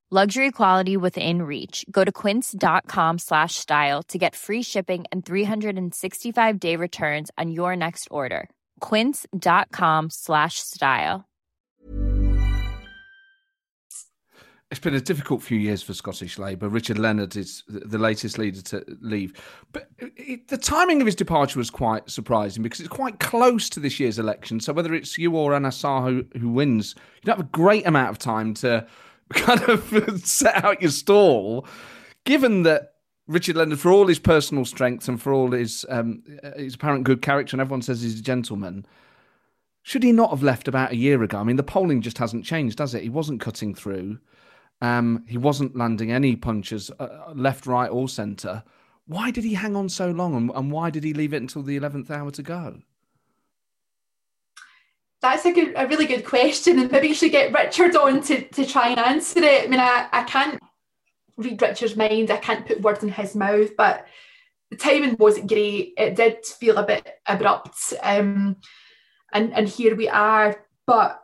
Luxury quality within reach. Go to quince.com slash style to get free shipping and 365 day returns on your next order. Quince.com slash style. It's been a difficult few years for Scottish Labour. Richard Leonard is the latest leader to leave. But it, the timing of his departure was quite surprising because it's quite close to this year's election. So whether it's you or Sarwar who, who wins, you don't have a great amount of time to kind of set out your stall, given that Richard Leonard, for all his personal strengths and for all his um, his apparent good character, and everyone says he's a gentleman, should he not have left about a year ago? I mean, the polling just hasn't changed, does it? He wasn't cutting through. Um, he wasn't landing any punches, uh, left, right, or centre. Why did he hang on so long, and, and why did he leave it until the eleventh hour to go? That's a good, a really good question, and maybe you should get Richard on to, to try and answer it. I mean, I, I can't read Richard's mind, I can't put words in his mouth, but the timing wasn't great. It did feel a bit abrupt, um, and and here we are. But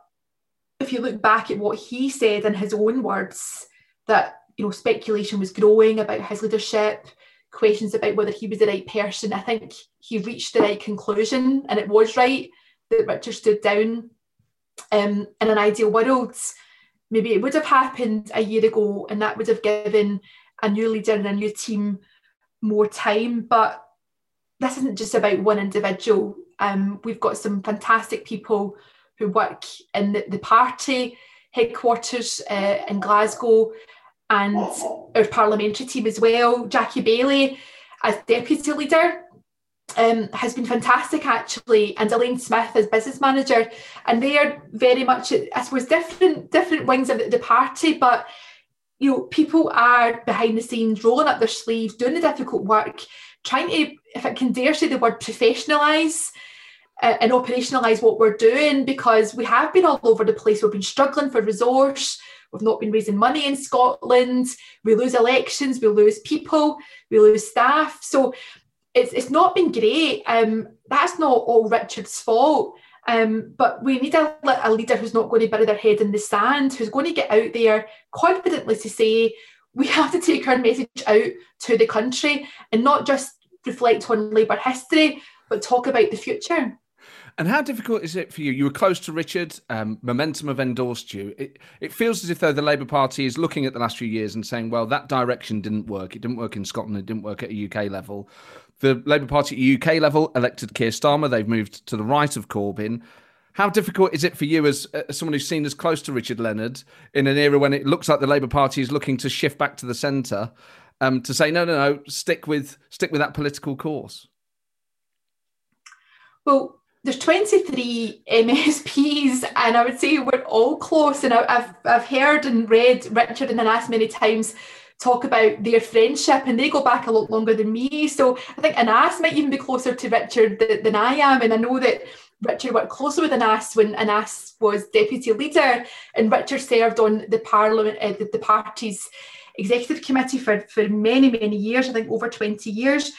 if you look back at what he said in his own words, that you know speculation was growing about his leadership, questions about whether he was the right person. I think he reached the right conclusion, and it was right that Richard stood down. Um, in an ideal world, maybe it would have happened a year ago, and that would have given a new leader and a new team more time. But this isn't just about one individual. Um, we've got some fantastic people who work in the, the party headquarters uh, in Glasgow and our parliamentary team as well. Jackie Baillie as deputy leader, um, has been fantastic actually, and Elaine Smith as business manager, and they are very much, I suppose, different different wings of the, party, but you know, people are behind the scenes, rolling up their sleeves, doing the difficult work, trying to, if I can dare say the word, professionalise uh, and operationalise what we're doing because we have been all over the place. We've been struggling for resource. We've not been raising money in Scotland. We lose elections. We lose people. We lose staff. So it's, it's not been great. Um, that's not all Richard's fault. Um, but we need a, a leader who's not going to bury their head in the sand, who's going to get out there confidently to say, we have to take our message out to the country and not just reflect on Labour history, but talk about the future. And how difficult is it for you? You were close to Richard. Um, Momentum have endorsed you. It, it feels as if though the Labour Party is looking at the last few years and saying, "Well, that direction didn't work. It didn't work in Scotland. It didn't work at a UK level." The Labour Party at UK level elected Keir Starmer. They've moved to the right of Corbyn. How difficult is it for you, as, as someone who's seen as close to Richard Leonard, in an era when it looks like the Labour Party is looking to shift back to the centre, um, to say, "No, no, no, stick with stick with that political course"? Well, there's 23 MSPs, and I would say we're all close. And I've, I've heard and read Richard and Anas many times talk about their friendship, and they go back a lot longer than me. So I think Anas might even be closer to Richard than I am. And I know that Richard worked closely with Anas when Anas was deputy leader, and Richard served on the parliament, uh, the, the party's executive committee for, for many, many years, I think over 20 years.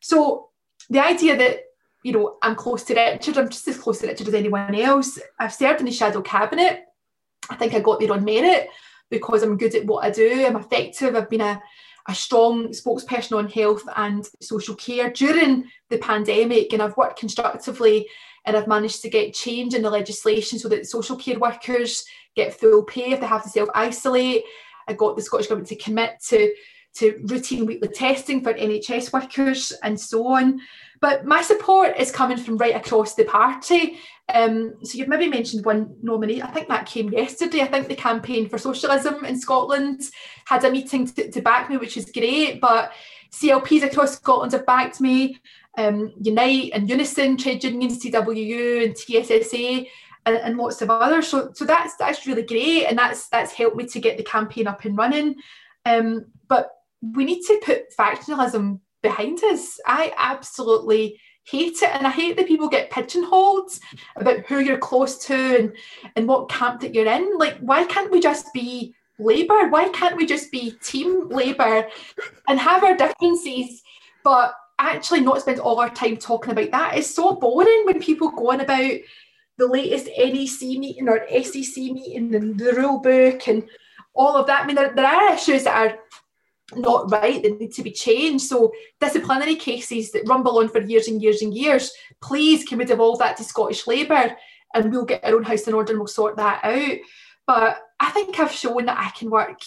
So the idea that you know, I'm close to Richard. I'm just as close to Richard as anyone else. I've served in the shadow cabinet. I think I got there on merit because I'm good at what I do. I'm effective. I've been a, a strong spokesperson on health and social care during the pandemic, and I've worked constructively and I've managed to get change in the legislation so that social care workers get full pay if they have to self isolate. I got the Scottish Government to commit to, to routine weekly testing for NHS workers and so on. But my support is coming from right across the party. Um, so you've maybe mentioned one nominee. I think that came yesterday. I think the Campaign for Socialism in Scotland had a meeting to, to back me, which is great. But CLPs across Scotland have backed me. Um, Unite and Unison, trade unions, TWU and TSSA, and, and, lots of others. So, so that's that's really great, and that's that's helped me to get the campaign up and running. Um, but we need to put factionalism behind us. I absolutely hate it and I hate that people get pigeonholed about who you're close to and, and what camp that you're in. Like, why can't we just be Labour? Why can't we just be Team Labour and have our differences, but actually not spend all our time talking about that? It's so boring when people go on about the latest NEC meeting or SEC meeting and the rule book and all of that. I mean, there, there are issues that are not right they need to be changed. So disciplinary cases that rumble on for years and years and years, please can we devolve that to Scottish Labour and we'll get our own house in order and we'll sort that out. But I think I've shown that I can work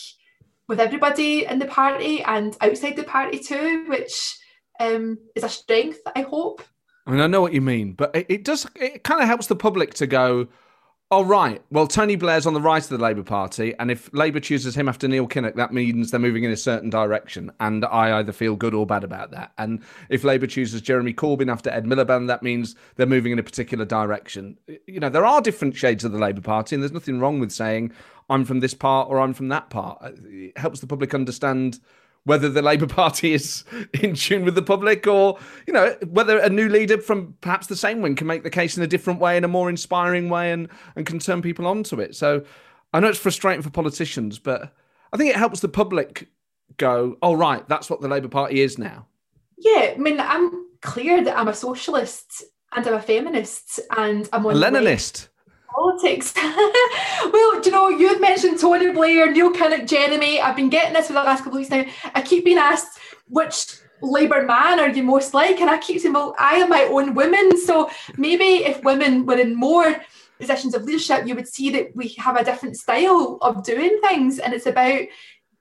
with everybody in the party and outside the party too, which um, is a strength, I hope. I mean, I know what you mean, but it, it does, it kind of helps the public to go, Oh, right. Well, Tony Blair's on the right of the Labour Party, and if Labour chooses him after Neil Kinnock, that means they're moving in a certain direction. And I either feel good or bad about that. And if Labour chooses Jeremy Corbyn after Ed Miliband, that means they're moving in a particular direction. You know, there are different shades of the Labour Party, and there's nothing wrong with saying, I'm from this part or I'm from that part. Uh, it helps the public understand whether the Labour Party is in tune with the public or, you know, whether a new leader from perhaps the same wing can make the case in a different way, in a more inspiring way, and, and can turn people onto it. So I know it's frustrating for politicians, but I think it helps the public go, oh, right, that's what the Labour Party is now. Yeah, I mean, I'm clear that I'm a socialist and I'm a feminist and I'm on a Leninist politics. well, do you know, you had mentioned Tony Blair, Neil Kinnock, Jeremy. I've been getting this for the last couple of weeks now. I keep being asked which Labour man are you most like? And I keep saying, well, I am my own woman. So maybe if women were in more positions of leadership, you would see that we have a different style of doing things. And it's about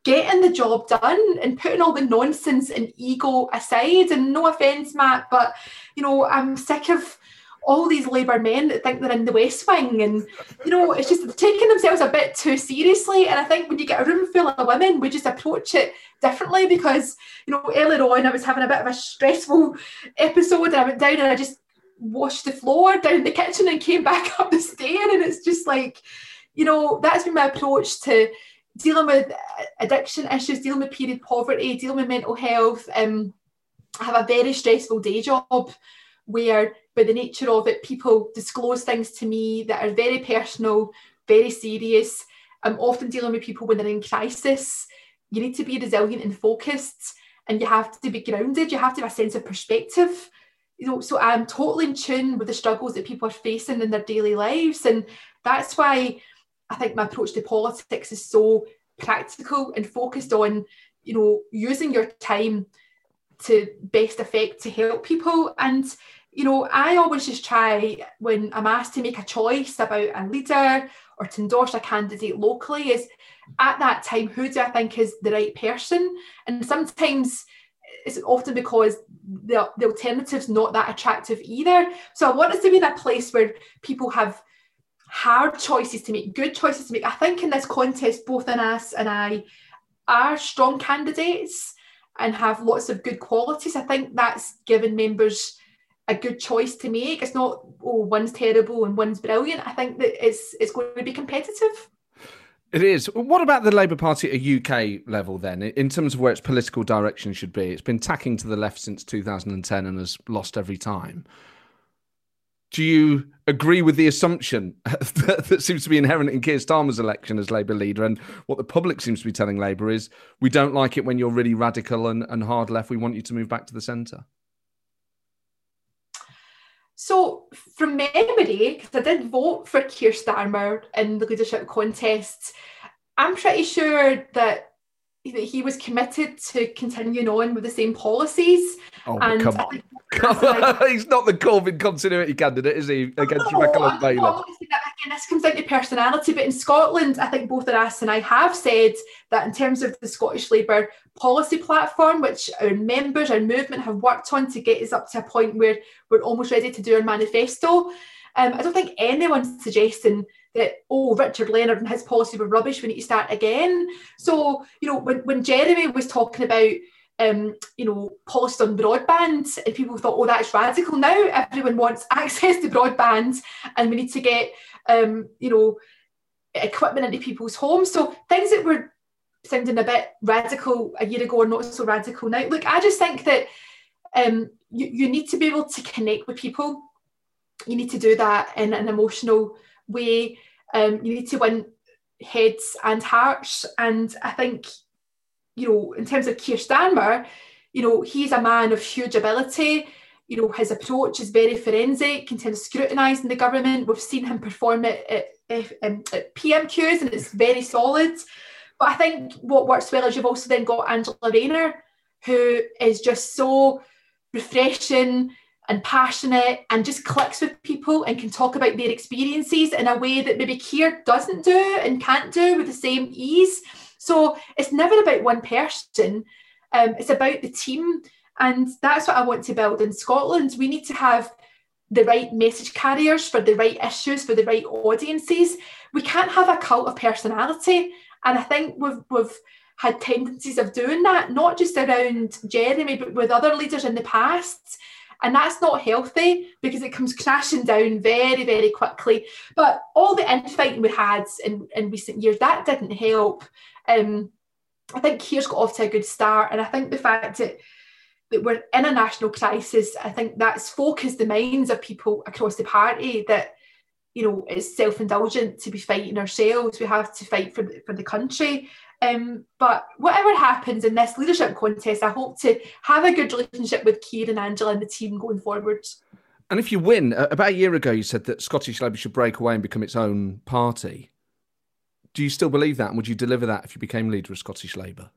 getting the job done and putting all the nonsense and ego aside. And no offence, Matt, but you know, I'm sick of all these Labour men that think they're in the West Wing, and you know, it's just taking themselves a bit too seriously. And I think when you get a room full of women, we just approach it differently because you know, earlier on I was having a bit of a stressful episode, and I went down and I just washed the floor down the kitchen and came back up the stair, and it's just like, you know, that's been my approach to dealing with addiction issues, dealing with period poverty, dealing with mental health. Um, I have a very stressful day job where by the nature of it, people disclose things to me that are very personal, very serious. I'm often dealing with people when they're in crisis. You need to be resilient and focused, and you have to be grounded. You have to have a sense of perspective. You know, so I'm totally in tune with the struggles that people are facing in their daily lives, and that's why I think my approach to politics is so practical and focused on, you know, using your time to best effect to help people and you know, I always just try when I'm asked to make a choice about a leader or to endorse a candidate locally, is at that time, who do I think is the right person? And sometimes it's often because the, the alternative's not that attractive either. So I want us to be in a place where people have hard choices to make, good choices to make. I think in this contest, both Anas and I are strong candidates and have lots of good qualities. I think that's given members a good choice to make. It's not oh one's terrible and one's brilliant. I think that it's it's going to be competitive. It is. What about the Labour Party at a UK level then, in terms of where its political direction should be? It's been tacking to the left since 2010 and has lost every time. Do you agree with the assumption that, that seems to be inherent in Keir Starmer's election as Labour leader? And what the public seems to be telling Labour is we don't like it when you're really radical and, and hard left. We want you to move back to the centre. So, from memory, because I did vote for Keir Starmer in the leadership contest, I'm pretty sure that that he was committed to continuing on with the same policies. Oh, and come on. He's not the COVID continuity candidate, is he? Against no, Rebecca Lord Again, this comes down to personality, but in Scotland, I think both Anas and I have said that in terms of the Scottish Labour policy platform, which our members, our movement have worked on to get us up to a point where we're almost ready to do our manifesto. Um, I don't think anyone's suggesting that, oh, Richard Leonard and his policy were rubbish, we need to start again. So, you know, when, when Jeremy was talking about um, you know, policy on broadband, and people thought, oh, that's radical. Now everyone wants access to broadband, and we need to get, um, you know, equipment into people's homes. So things that were sounding a bit radical a year ago are not so radical now. Look, I just think that um, you, you need to be able to connect with people. You need to do that in an emotional way. Um, you need to win heads and hearts. And I think, you know, in terms of Keir Starmer, you know, he's a man of huge ability. You know, his approach is very forensic in terms of scrutinising the government. We've seen him perform it at, at, um, at PMQs and it's very solid. But I think what works well is you've also then got Angela Rayner, who is just so refreshing and passionate and just clicks with people and can talk about their experiences in a way that maybe Keir doesn't do and can't do with the same ease. So it's never about one person, um, it's about the team. And that's what I want to build in Scotland. We need to have the right message carriers for the right issues, for the right audiences. We can't have a cult of personality. And I think we've, we've had tendencies of doing that, not just around Jeremy, but with other leaders in the past. And that's not healthy because it comes crashing down very, very quickly. But all the infighting we had in, in recent years, that didn't help. Um, I think Keir's got off to a good start. And I think the fact that, that we're in a national crisis, I think that's focused the minds of people across the party that, you know, it's self-indulgent to be fighting ourselves. We have to fight for, for the country. Um, but whatever happens in this leadership contest, I hope to have a good relationship with Keir and Angela and the team going forward. And if you win, about a year ago, you said that Scottish Labour should break away and become its own party. Do you still believe that? And would you deliver that if you became leader of Scottish Labour?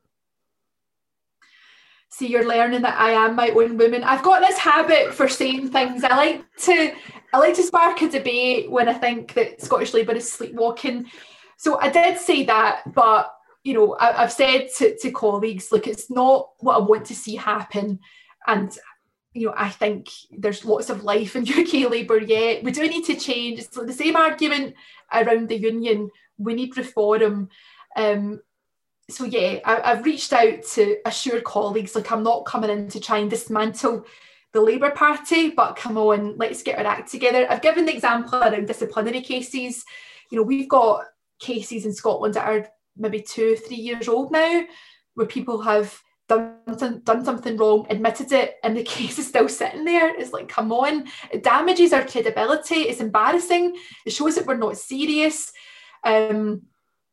See, you're learning that I am my own woman. I've got this habit for saying things. I like to, I like to spark a debate when I think that Scottish Labour is sleepwalking. So I did say that, but you know, I, have said to, to colleagues, look, it's not what I want to see happen. And, you know, I think there's lots of life in UK Labour yet. We do need to change. It's the same argument around the union. We need reform. Um, so yeah, I, have reached out to assure colleagues, like I'm not coming in to try and dismantle the Labour Party, but come on, let's get our act together. I've given the example around disciplinary cases. You know, we've got cases in Scotland that are maybe two, three years old now, where people have done, done something wrong, admitted it, and the case is still sitting there. It's like, come on, it damages our credibility. It's embarrassing. It shows that we're not serious. Um,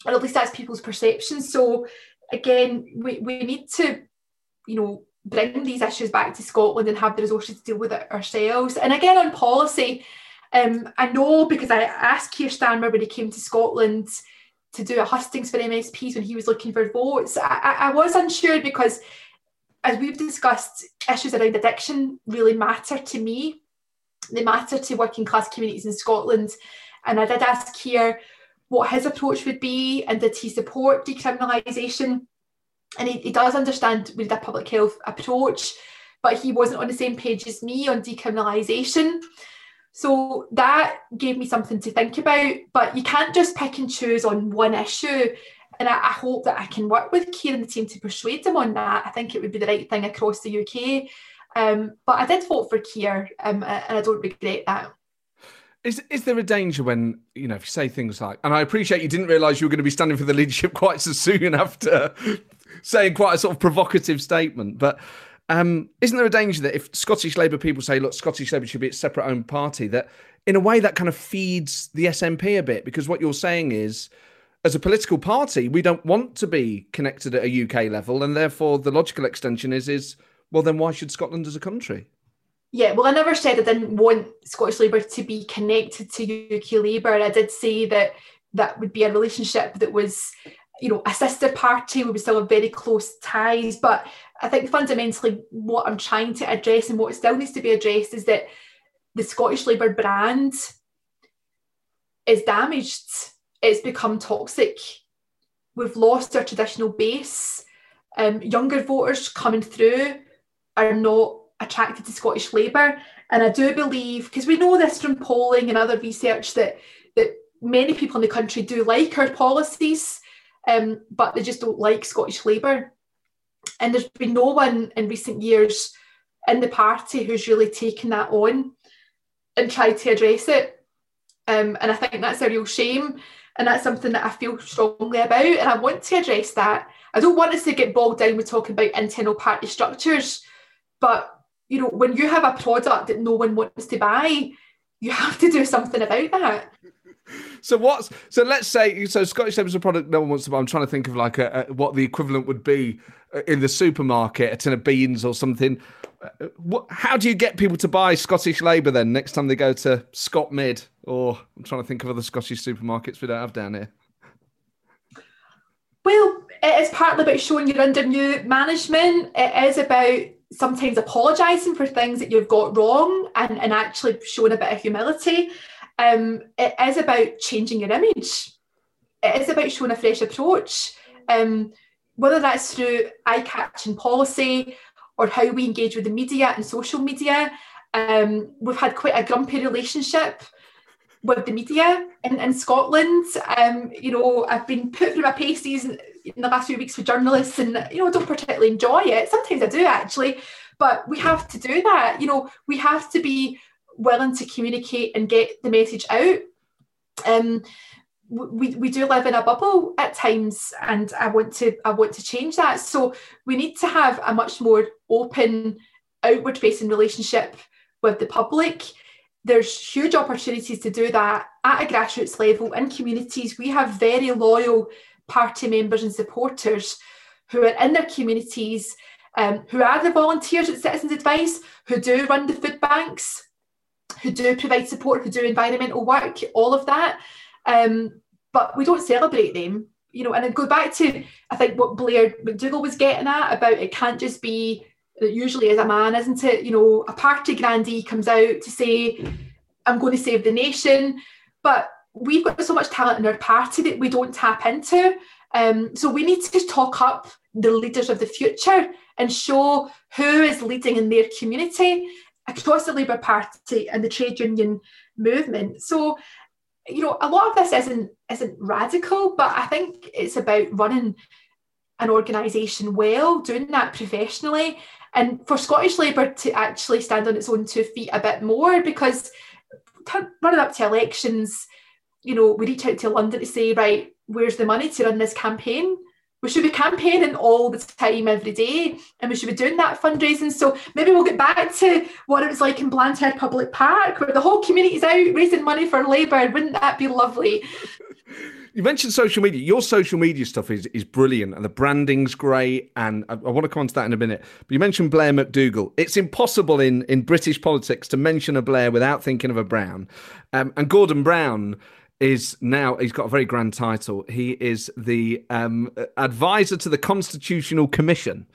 or at least that's people's perceptions. So again, we, we need to, you know, bring these issues back to Scotland and have the resources to deal with it ourselves. And again, on policy, um, I know because I asked Keir Starmer when he came to Scotland to do a hustings for MSPs when he was looking for votes. I, I was unsure because, as we've discussed, issues around addiction really matter to me. They matter to working class communities in Scotland. And I did ask here what his approach would be and did he support decriminalisation? And he, he does understand we need a public health approach, but he wasn't on the same page as me on decriminalisation. So that gave me something to think about. But you can't just pick and choose on one issue. And I, I hope that I can work with Keir and the team to persuade them on that. I think it would be the right thing across the UK. Um, but I did vote for Keir, um, and I don't regret that. Is is there a danger when you know if you say things like, and I appreciate you didn't realise you were going to be standing for the leadership quite so soon after saying quite a sort of provocative statement, but um, isn't there a danger that if Scottish Labour people say, look, Scottish Labour should be its separate own party, that in a way that kind of feeds the SNP a bit? Because what you're saying is, as a political party, we don't want to be connected at a UK level, and therefore the logical extension is, is well, then why should Scotland as a country? Yeah, well, I never said I didn't want Scottish Labour to be connected to UK Labour. I did say that that would be a relationship that was you know, a sister party, we would still have very close ties. But I think fundamentally what I'm trying to address and what still needs to be addressed is that the Scottish Labour brand is damaged. It's become toxic. We've lost our traditional base. Um, younger voters coming through are not attracted to Scottish Labour. And I do believe, because we know this from polling and other research, that that many people in the country do like our policies um, but they just don't like Scottish Labour. And there's been no one in recent years in the party who's really taken that on and tried to address it. Um, and I think that's a real shame. And that's something that I feel strongly about. And I want to address that. I don't want us to get bogged down with talking about internal party structures. But, you know, when you have a product that no one wants to buy, you have to do something about that. So what's so? Let's say so. Scottish Labour's a product no one wants to buy. I'm trying to think of like a, a, what the equivalent would be uh, in the supermarket, a tin of beans or something. Uh, what, how do you get people to buy Scottish Labour then next time they go to Scotmid or I'm trying to think of other Scottish supermarkets we don't have down here. Well, it is partly about showing you're under new management. It is about sometimes apologising for things that you've got wrong and, and actually showing a bit of humility. Um, it is about changing your image. It is about showing a fresh approach. Um, whether that's through eye-catching policy or how we engage with the media and social media. Um, we've had quite a grumpy relationship with the media in, in Scotland. Um, you know, I've been put through my paces in, the last few weeks with journalists and, you know, don't particularly enjoy it. Sometimes I do actually, but we have to do that. You know, we have to be willing to communicate and get the message out. Um, we, we do live in a bubble at times and I want to I want to change that. So we need to have a much more open, outward facing relationship with the public there's huge opportunities to do that at a grassroots level in communities. We have very loyal party members and supporters who are in their communities, um, who are the volunteers at Citizens Advice, who do run the food banks, who do provide support, who do environmental work, all of that. Um, but we don't celebrate them, you know. And I go back to I think what Blair McDougall was getting at about it can't just be it usually is a man, isn't it? You know, a party grandee comes out to say, I'm going to save the nation. But we've got so much talent in our party that we don't tap into. Um, so we need to talk up the leaders of the future and show who is leading in their community across the Labour Party and the trade union movement. So, you know, a lot of this isn't isn't radical, but I think it's about running an organisation well, doing that professionally, and for Scottish Labour to actually stand on its own two feet a bit more because running up to elections, you know, we reach out to London to say, right, where's the money to run this campaign? We should be campaigning all the time, every day, and we should be doing that fundraising. So maybe we'll get back to what it was like in Blantyre Public Park, where the whole community's out raising money for Labour. Wouldn't that be lovely? You mentioned social media. Your social media stuff is, is brilliant and the branding's great. And I, I, want to come on to that in a minute. But you mentioned Blair McDougall. It's impossible in, in British politics to mention a Blair without thinking of a Brown. Um, and Gordon Brown is now, he's got a very grand title. He is the um, advisor to the Constitutional Commission.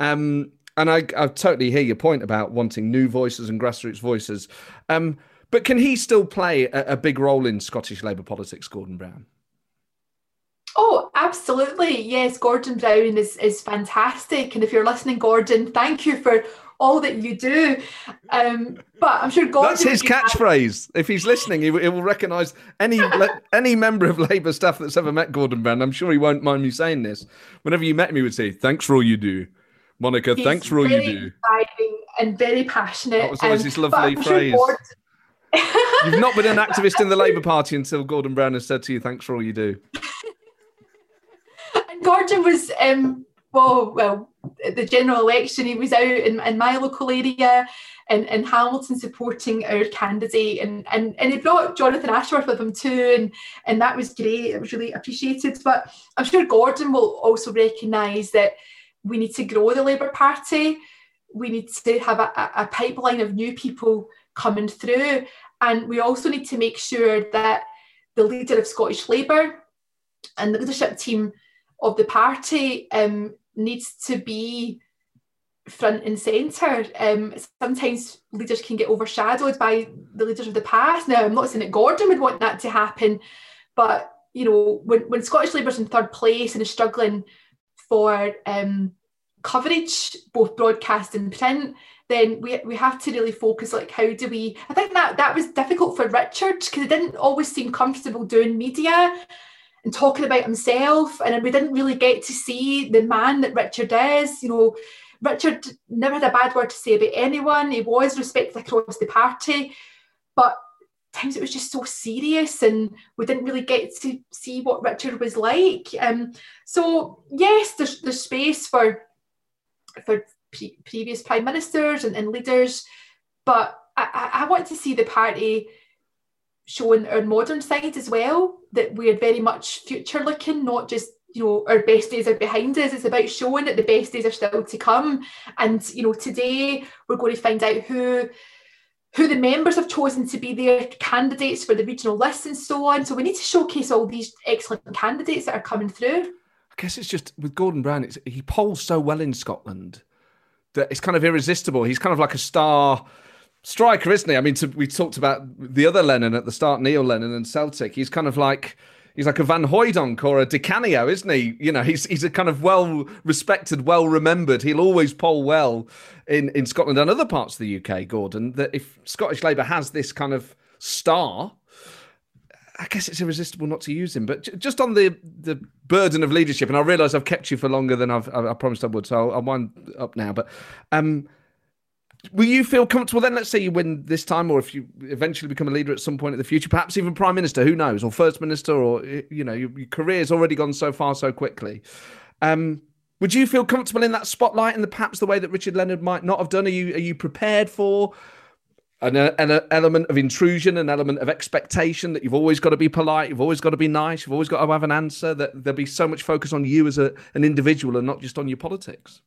Um, and I, I, totally hear your point about wanting new voices and grassroots voices. Um, but can he still play a, a big role in Scottish Labour politics, Gordon Brown? Oh, absolutely. Yes, Gordon Brown is, is fantastic. And if you're listening, Gordon, thank you for all that you do. Um, but I'm sure God. That's his catchphrase. If he's listening, he, he will recognise any any member of Labour staff that's ever met Gordon Brown. I'm sure he won't mind me saying this. Whenever you met him, he would say, Thanks for all you do. Monica, he's thanks for all you do. And very passionate. That was always um, this lovely phrase. Sure Gordon... You've not been an activist in the Labour Party until Gordon Brown has said to you, Thanks for all you do. and Gordon was um, well, well, the general election, he was out in, in my local area in, in Hamilton supporting our candidate, and, and and he brought Jonathan Ashworth with him too, and and that was great. It was really appreciated. But I'm sure Gordon will also recognise that we need to grow the Labour Party. We need to have a, a pipeline of new people coming through, and we also need to make sure that the leader of Scottish Labour and the leadership team of the party um, needs to be front and centre. Um, sometimes leaders can get overshadowed by the leaders of the past. Now, I'm not saying that Gordon would want that to happen, but you know, when, when Scottish Labour's in third place and is struggling for um, coverage, both broadcast and print, then we, we have to really focus like how do we I think that that was difficult for Richard because he didn't always seem comfortable doing media and talking about himself. And we didn't really get to see the man that Richard is. You know, Richard never had a bad word to say about anyone. He was respected across the party. But times it was just so serious and we didn't really get to see what Richard was like. Um, so yes, there's there's space for for pre- previous prime ministers and, and leaders, but I, I, want to see the party showing our modern side as well. That we're very much future looking, not just you know our best days are behind us. It's about showing that the best days are still to come. And you know today we're going to find out who who the members have chosen to be their candidates for the regional lists and so on. So we need to showcase all these excellent candidates that are coming through. I guess it's just with Gordon Brown, he polls so well in Scotland that it's kind of irresistible. He's kind of like a star striker, isn't he? I mean, to, we talked about the other Lennon at the start, Neil Lennon and Celtic. He's kind of like he's like a Van Hooijdonk or a Di Canio, isn't he? You know, he's he's a kind of well respected, well remembered. He'll always poll well in in Scotland and other parts of the UK. Gordon, that if Scottish Labour has this kind of star. I guess it's irresistible not to use him. But just on the the burden of leadership, and I realise I've kept you for longer than I've I promised I would, so I'll, I'll wind up now. But um, Will you feel comfortable then? Let's say you win this time, or if you eventually become a leader at some point in the future, perhaps even prime minister, who knows, or first minister, or eh, you know, your, your career's already gone so far so quickly. Um, would you feel comfortable in that spotlight, and perhaps the way that Richard Leonard might not have done? Are you are you prepared for an, uh, an uh, element of intrusion, an element of expectation that you've always got to be polite, you've always got to be nice, you've always got to have an answer? That there'll be so much focus on you as a, an individual and not just on your politics.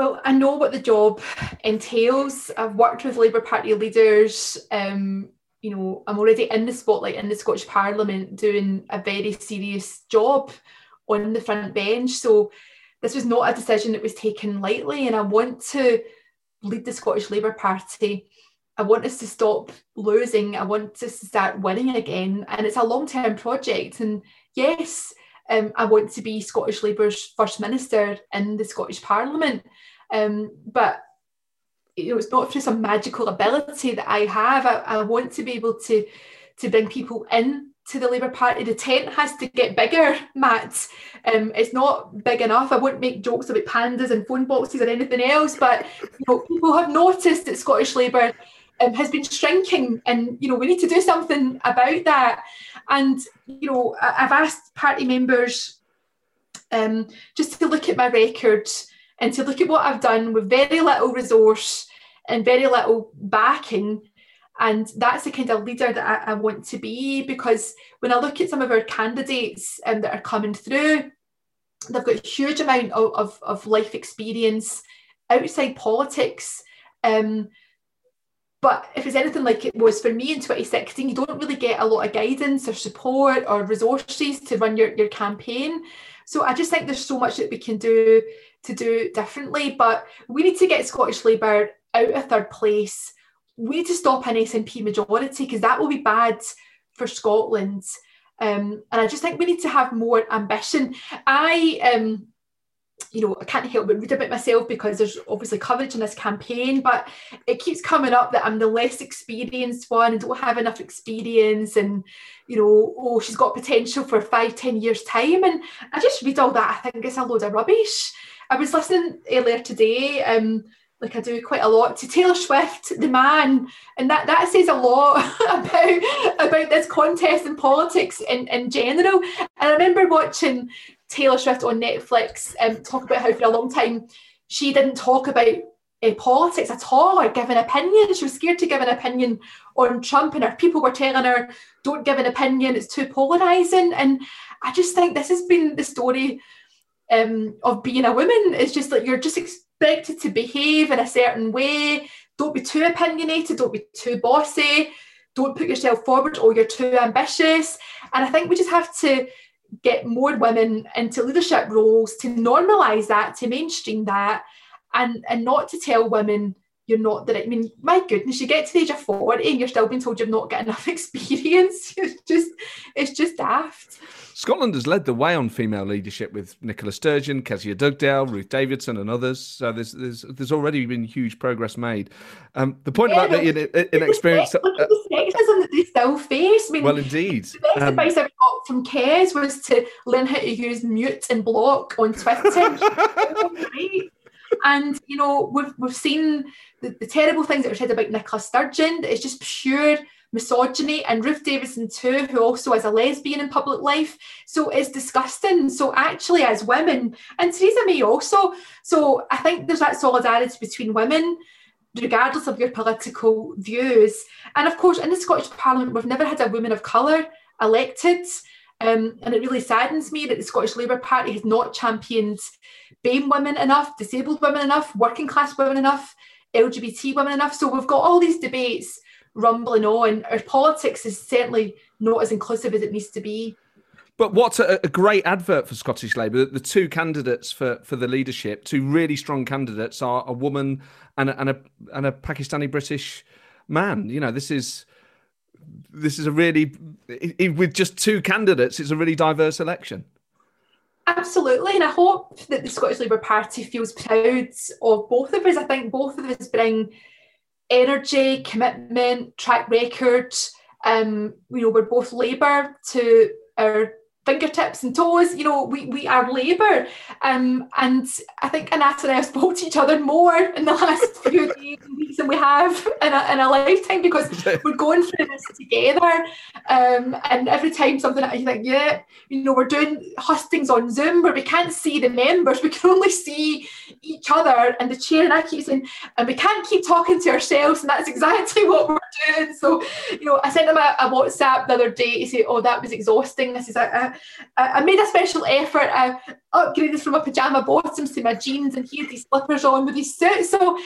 Well, I know what the job entails. I've worked with Labour Party leaders. Um, you know, I'm already in the spotlight in the Scottish Parliament doing a very serious job on the front bench. So this was not a decision that was taken lightly, and I want to lead the Scottish Labour Party. I want us to stop losing. I want us to start winning again. And it's a long term project. And yes, um, I want to be Scottish Labour's First Minister in the Scottish Parliament. Um, but you know, it's not through some magical ability that I have. I, I want to be able to to bring people in to the Labour Party. The tent has to get bigger, Matt. Um, it's not big enough. I won't make jokes about pandas and phone boxes or anything else, but you know, people have noticed that Scottish Labour um, has been shrinking, and you know we need to do something about that. And you know, I've asked party members um, just to look at my record and to look at what I've done with very little resource and very little backing. And that's the kind of leader that I, I want to be because when I look at some of our candidates um, that are coming through, they've got a huge amount of, of, of life experience outside politics. Um, but if it's anything like it was for me in 2016, you don't really get a lot of guidance or support or resources to run your, your campaign. So I just think there's so much that we can do to do differently. But we need to get Scottish Labour out of third place. We need to stop an SNP majority because that will be bad for Scotland. Um, and I just think we need to have more ambition. I um, you know, I can't help but read about myself because there's obviously coverage in this campaign, but it keeps coming up that I'm the less experienced one and don't have enough experience and, you know, oh, she's got potential for five, ten years' time. And I just read all that. I think it's a load of rubbish. I was listening earlier today, um, like I do quite a lot, to Taylor Swift, the man, and that that says a lot about about this contest and politics in, in general. And I remember watching Taylor Swift on Netflix um, talk about how for a long time she didn't talk about uh, politics at all or give an opinion. She was scared to give an opinion on Trump, and her people were telling her, "Don't give an opinion; it's too polarizing." And I just think this has been the story um, of being a woman. It's just like you're just expected to behave in a certain way. Don't be too opinionated. Don't be too bossy. Don't put yourself forward. or you're too ambitious. And I think we just have to get more women into leadership roles to normalize that, to mainstream that, and and not to tell women you're not right. I mean, my goodness, you get to the age of 40 and you're still being told you've not got enough experience. It's just it's just daft. Scotland has led the way on female leadership with Nicola Sturgeon, Kezia Dugdale, Ruth Davidson, and others. So there's there's, there's already been huge progress made. Um, the point yeah, about the inexperienced look at the sexism that they still face. I mean, well, indeed. The best um, advice I got from Kez was to learn how to use mute and block on Twitter. And you know, we've we've seen the, the terrible things that were said about Nicola Sturgeon. It's just pure misogyny and Ruth Davidson too, who also is a lesbian in public life. So it's disgusting. So actually, as women, and Theresa May also, so I think there's that solidarity between women, regardless of your political views. And of course, in the Scottish Parliament, we've never had a woman of colour elected. Um, and it really saddens me that the Scottish Labour Party has not championed BAME women enough, disabled women enough, working class women enough, LGBT women enough. So we've got all these debates rumbling on. Our politics is certainly not as inclusive as it needs to be. But what's a, a great advert for Scottish Labour? The, the, two candidates for, for the leadership, two really strong candidates, are a woman and a, and a and a Pakistani British man. You know, this is this is a really with just two candidates, it's a really diverse election. Absolutely, and I hope that the Scottish Labour Party feels proud of both of us. I think both of us bring energy, commitment, track record. Um, you know, we're both Labour to our fingertips and toes. You know, we, we are Labour. Um, and I think Anas and I have spoke to each other more in the last few days and weeks than we have in a, in a lifetime because we're going through this together. Um, and every time something, you think, yeah, you know, we're doing hustings on Zoom where we can't see the members, we can only see each other and the chair. And I keep saying, and we can't keep talking to ourselves. And that's exactly what we're doing. So, you know, I sent him a, a WhatsApp the other day to say, oh, that was exhausting. This is a, I, made a special effort. I upgraded from my pajama bottoms to my jeans, and he had these slippers on with his suit. So,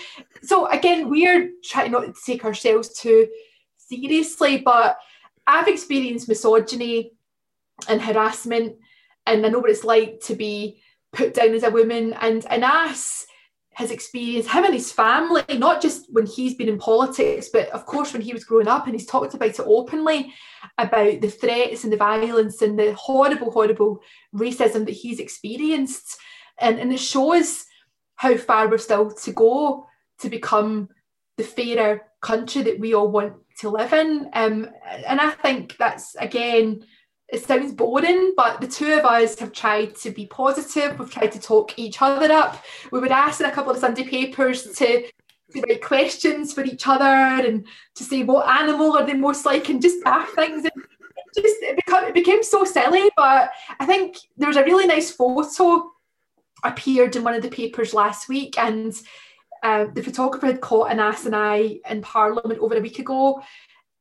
so again, we're trying not to take ourselves too seriously, but I've experienced misogyny and harassment, and I know what it's like to be put down as a woman. And Anas his experience, him and his family, not just when he's been in politics, but of course when he was growing up, and he's talked about it openly about the threats and the violence and the horrible, horrible racism that he's experienced. And, and it shows how far we're still to go to become the fairer country that we all want to live in. Um, and I think that's again it sounds boring, but the two of us have tried to be positive. We've tried to talk each other up. We would ask in a couple of Sunday papers to, to write questions for each other and to say what animal are they most like and just ask things. And it just it became, it became so silly, but I think there was a really nice photo appeared in one of the papers last week and uh, the photographer had caught Anas and I in Parliament over a week ago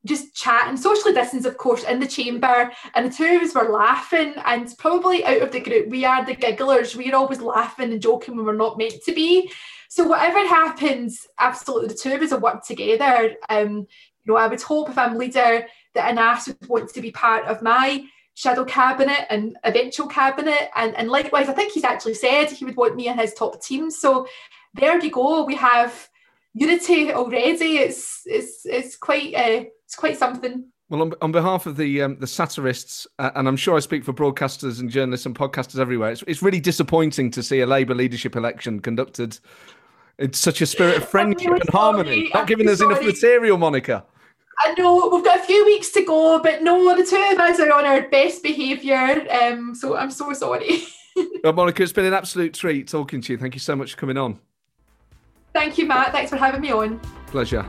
just chatting, socially distance, of course, in the chamber, and the two of us were laughing. And probably out of the group, we are the gigglers. We're always laughing and joking when we're not meant to be. So whatever happens, absolutely, the two of us will work together. Um, you know, I would hope if I'm leader that Anas would want to be part of my shadow cabinet and eventual cabinet, and and likewise, I think he's actually said he would want me in his top team. So there you go. We have unity already. It's it's it's quite. Uh, it's quite something. Well, on, on behalf of the um, the satirists, uh, and I'm sure I speak for broadcasters and journalists and podcasters everywhere, it's, it's really disappointing to see a Labour leadership election conducted in such a spirit of friendship really and harmony, not giving us sorry. enough material, Monica. I know we've got a few weeks to go, but no, the two of us are on our best behaviour. Um, so I'm so sorry. well, Monica, it's been an absolute treat talking to you. Thank you so much for coming on. Thank you, Matt. Thanks for having me on. Pleasure.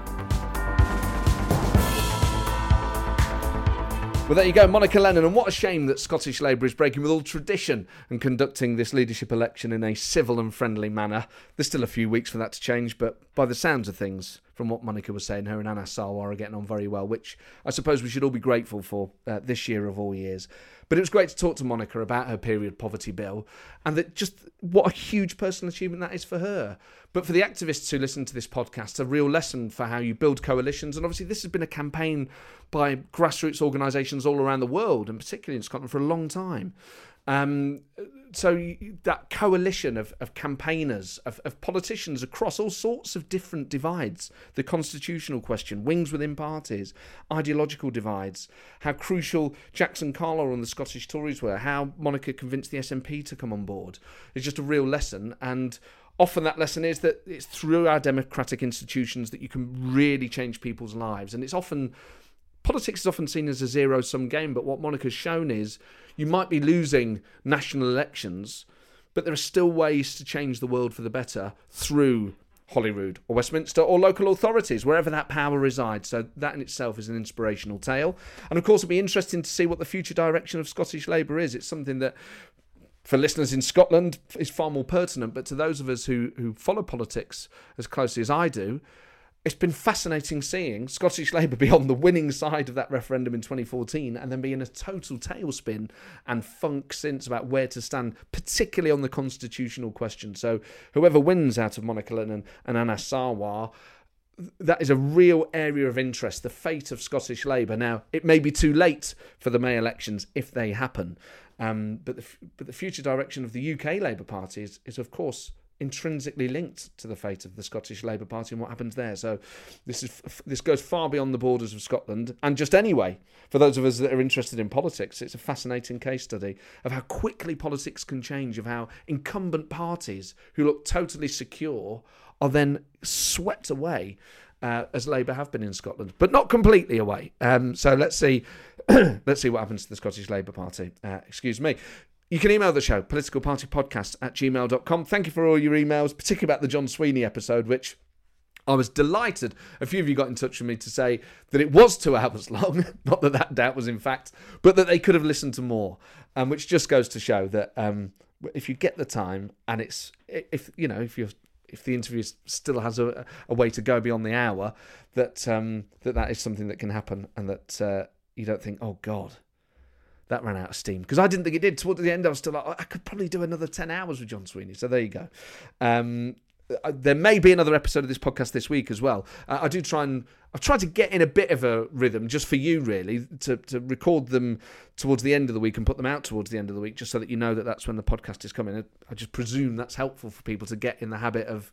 Well, there you go, Monica Lennon. And what a shame that Scottish Labour is breaking with all tradition and conducting this leadership election in a civil and friendly manner. There's still a few weeks for that to change, but by the sounds of things, from what Monica was saying, her and Anas Sarwar are getting on very well, which I suppose we should all be grateful for uh, this year of all years. But it was great to talk to Monica about her period poverty bill and that just what a huge personal achievement that is for her. But for the activists who listen to this podcast, a real lesson for how you build coalitions. And obviously, this has been a campaign by grassroots organisations all around the world, and particularly in Scotland, for a long time. Um, so that coalition of, of campaigners, of, of, politicians across all sorts of different divides, the constitutional question, wings within parties, ideological divides, how crucial Jackson Carlaw and the Scottish Tories were, how Monica convinced the SNP to come on board, is just a real lesson. And often that lesson is that it's through our democratic institutions that you can really change people's lives. And it's often politics is often seen as a zero sum game, but what Monica's shown is you might be losing national elections, but there are still ways to change the world for the better through Holyrood or Westminster or local authorities, wherever that power resides. So that in itself is an inspirational tale. And of course, it'll be interesting to see what the future direction of Scottish Labour is. It's something that for listeners in Scotland is far more pertinent, but to those of us who, who follow politics as closely as I do, it's been fascinating seeing Scottish Labour be on the winning side of that referendum in 2014 and then be in a total tailspin and funk since about where to stand, particularly on the constitutional question. So, whoever wins out of Monica Lennon and Anas Sarwar, that is a real area of interest, the fate of Scottish Labour. Now, it may be too late for the May elections if they happen, um, but, the, but the future direction of the UK Labour Party is, is of course, intrinsically linked to the fate of the Scottish Labour Party and what happens there. So this is this goes far beyond the borders of Scotland. And just anyway, for those of us that are interested in politics, it's a fascinating case study of how quickly politics can change, of how incumbent parties who look totally secure are then swept away. Uh, as Labour have been in Scotland, but not completely away. Um, so let's see, let's see what happens to the Scottish Labour Party. Uh, excuse me. You can email the show, politicalpartypodcast at gmail.com. Thank you for all your emails, particularly about the John Sweeney episode, which I was delighted. A few of you got in touch with me to say that it was two hours long. Not that that doubt was in fact, but that they could have listened to more. Um, which just goes to show that um, if you get the time and it's if you know if you if the interview still has a, a, way to go beyond the hour, that um, that that is something that can happen, and that uh, you don't think, oh God, that ran out of steam because I didn't think it did. Towards the end, I was still like, I could probably do another 10 hours with John Sweeney. So there you go. Um, uh, there may be another episode of this podcast this week as well. Uh, I do try and I've tried to get in a bit of a rhythm just for you, really, to, to record them towards the end of the week and put them out towards the end of the week, just so that you know that that's when the podcast is coming. I just presume that's helpful for people to get in the habit of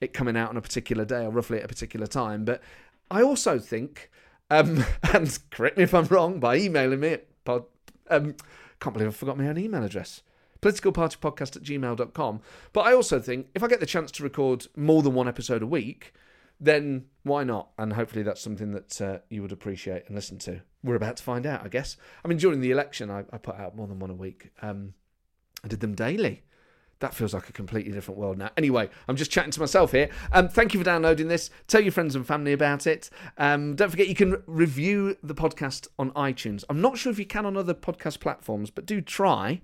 it coming out on a particular day or roughly at a particular time. But I also think, um, and correct me if I'm wrong by emailing me at pod, um, can't believe I forgot my own email address. Politicalpartypodcast at gmail.com. But I also think if I get the chance to record more than one episode a week, then why not? And hopefully that's something that uh, you would appreciate and listen to. We're about to find out, I guess. I mean, during the election, I, I put out more than one a week. Um, I did them daily that feels like a completely different world now. Anyway, I'm just chatting to myself here. Um, thank you for downloading this. Tell your friends and family about it. Um, don't forget you can review the podcast on iTunes. I'm not sure if you can on other podcast platforms, but do try.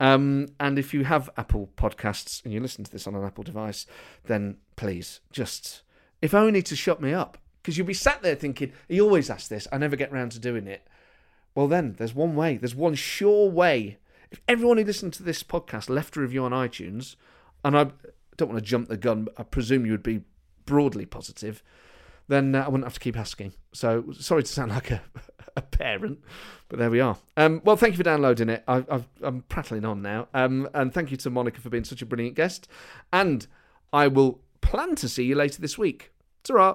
Um, and if you have Apple Podcasts and you listen to this on an Apple device, then please just, if only to shut me up, because you'll be sat there thinking, he always asks this, I never get round to doing it. Well, then there's one way, there's one sure way if everyone who listened to this podcast left a review on iTunes, and I don't want to jump the gun, but I presume you would be broadly positive, then uh, I wouldn't have to keep asking. So sorry to sound like a, a parent, but there we are. Um, well, thank you for downloading it. I, am prattling on now. Um, and thank you to Monica for being such a brilliant guest. And I will plan to see you later this week. ta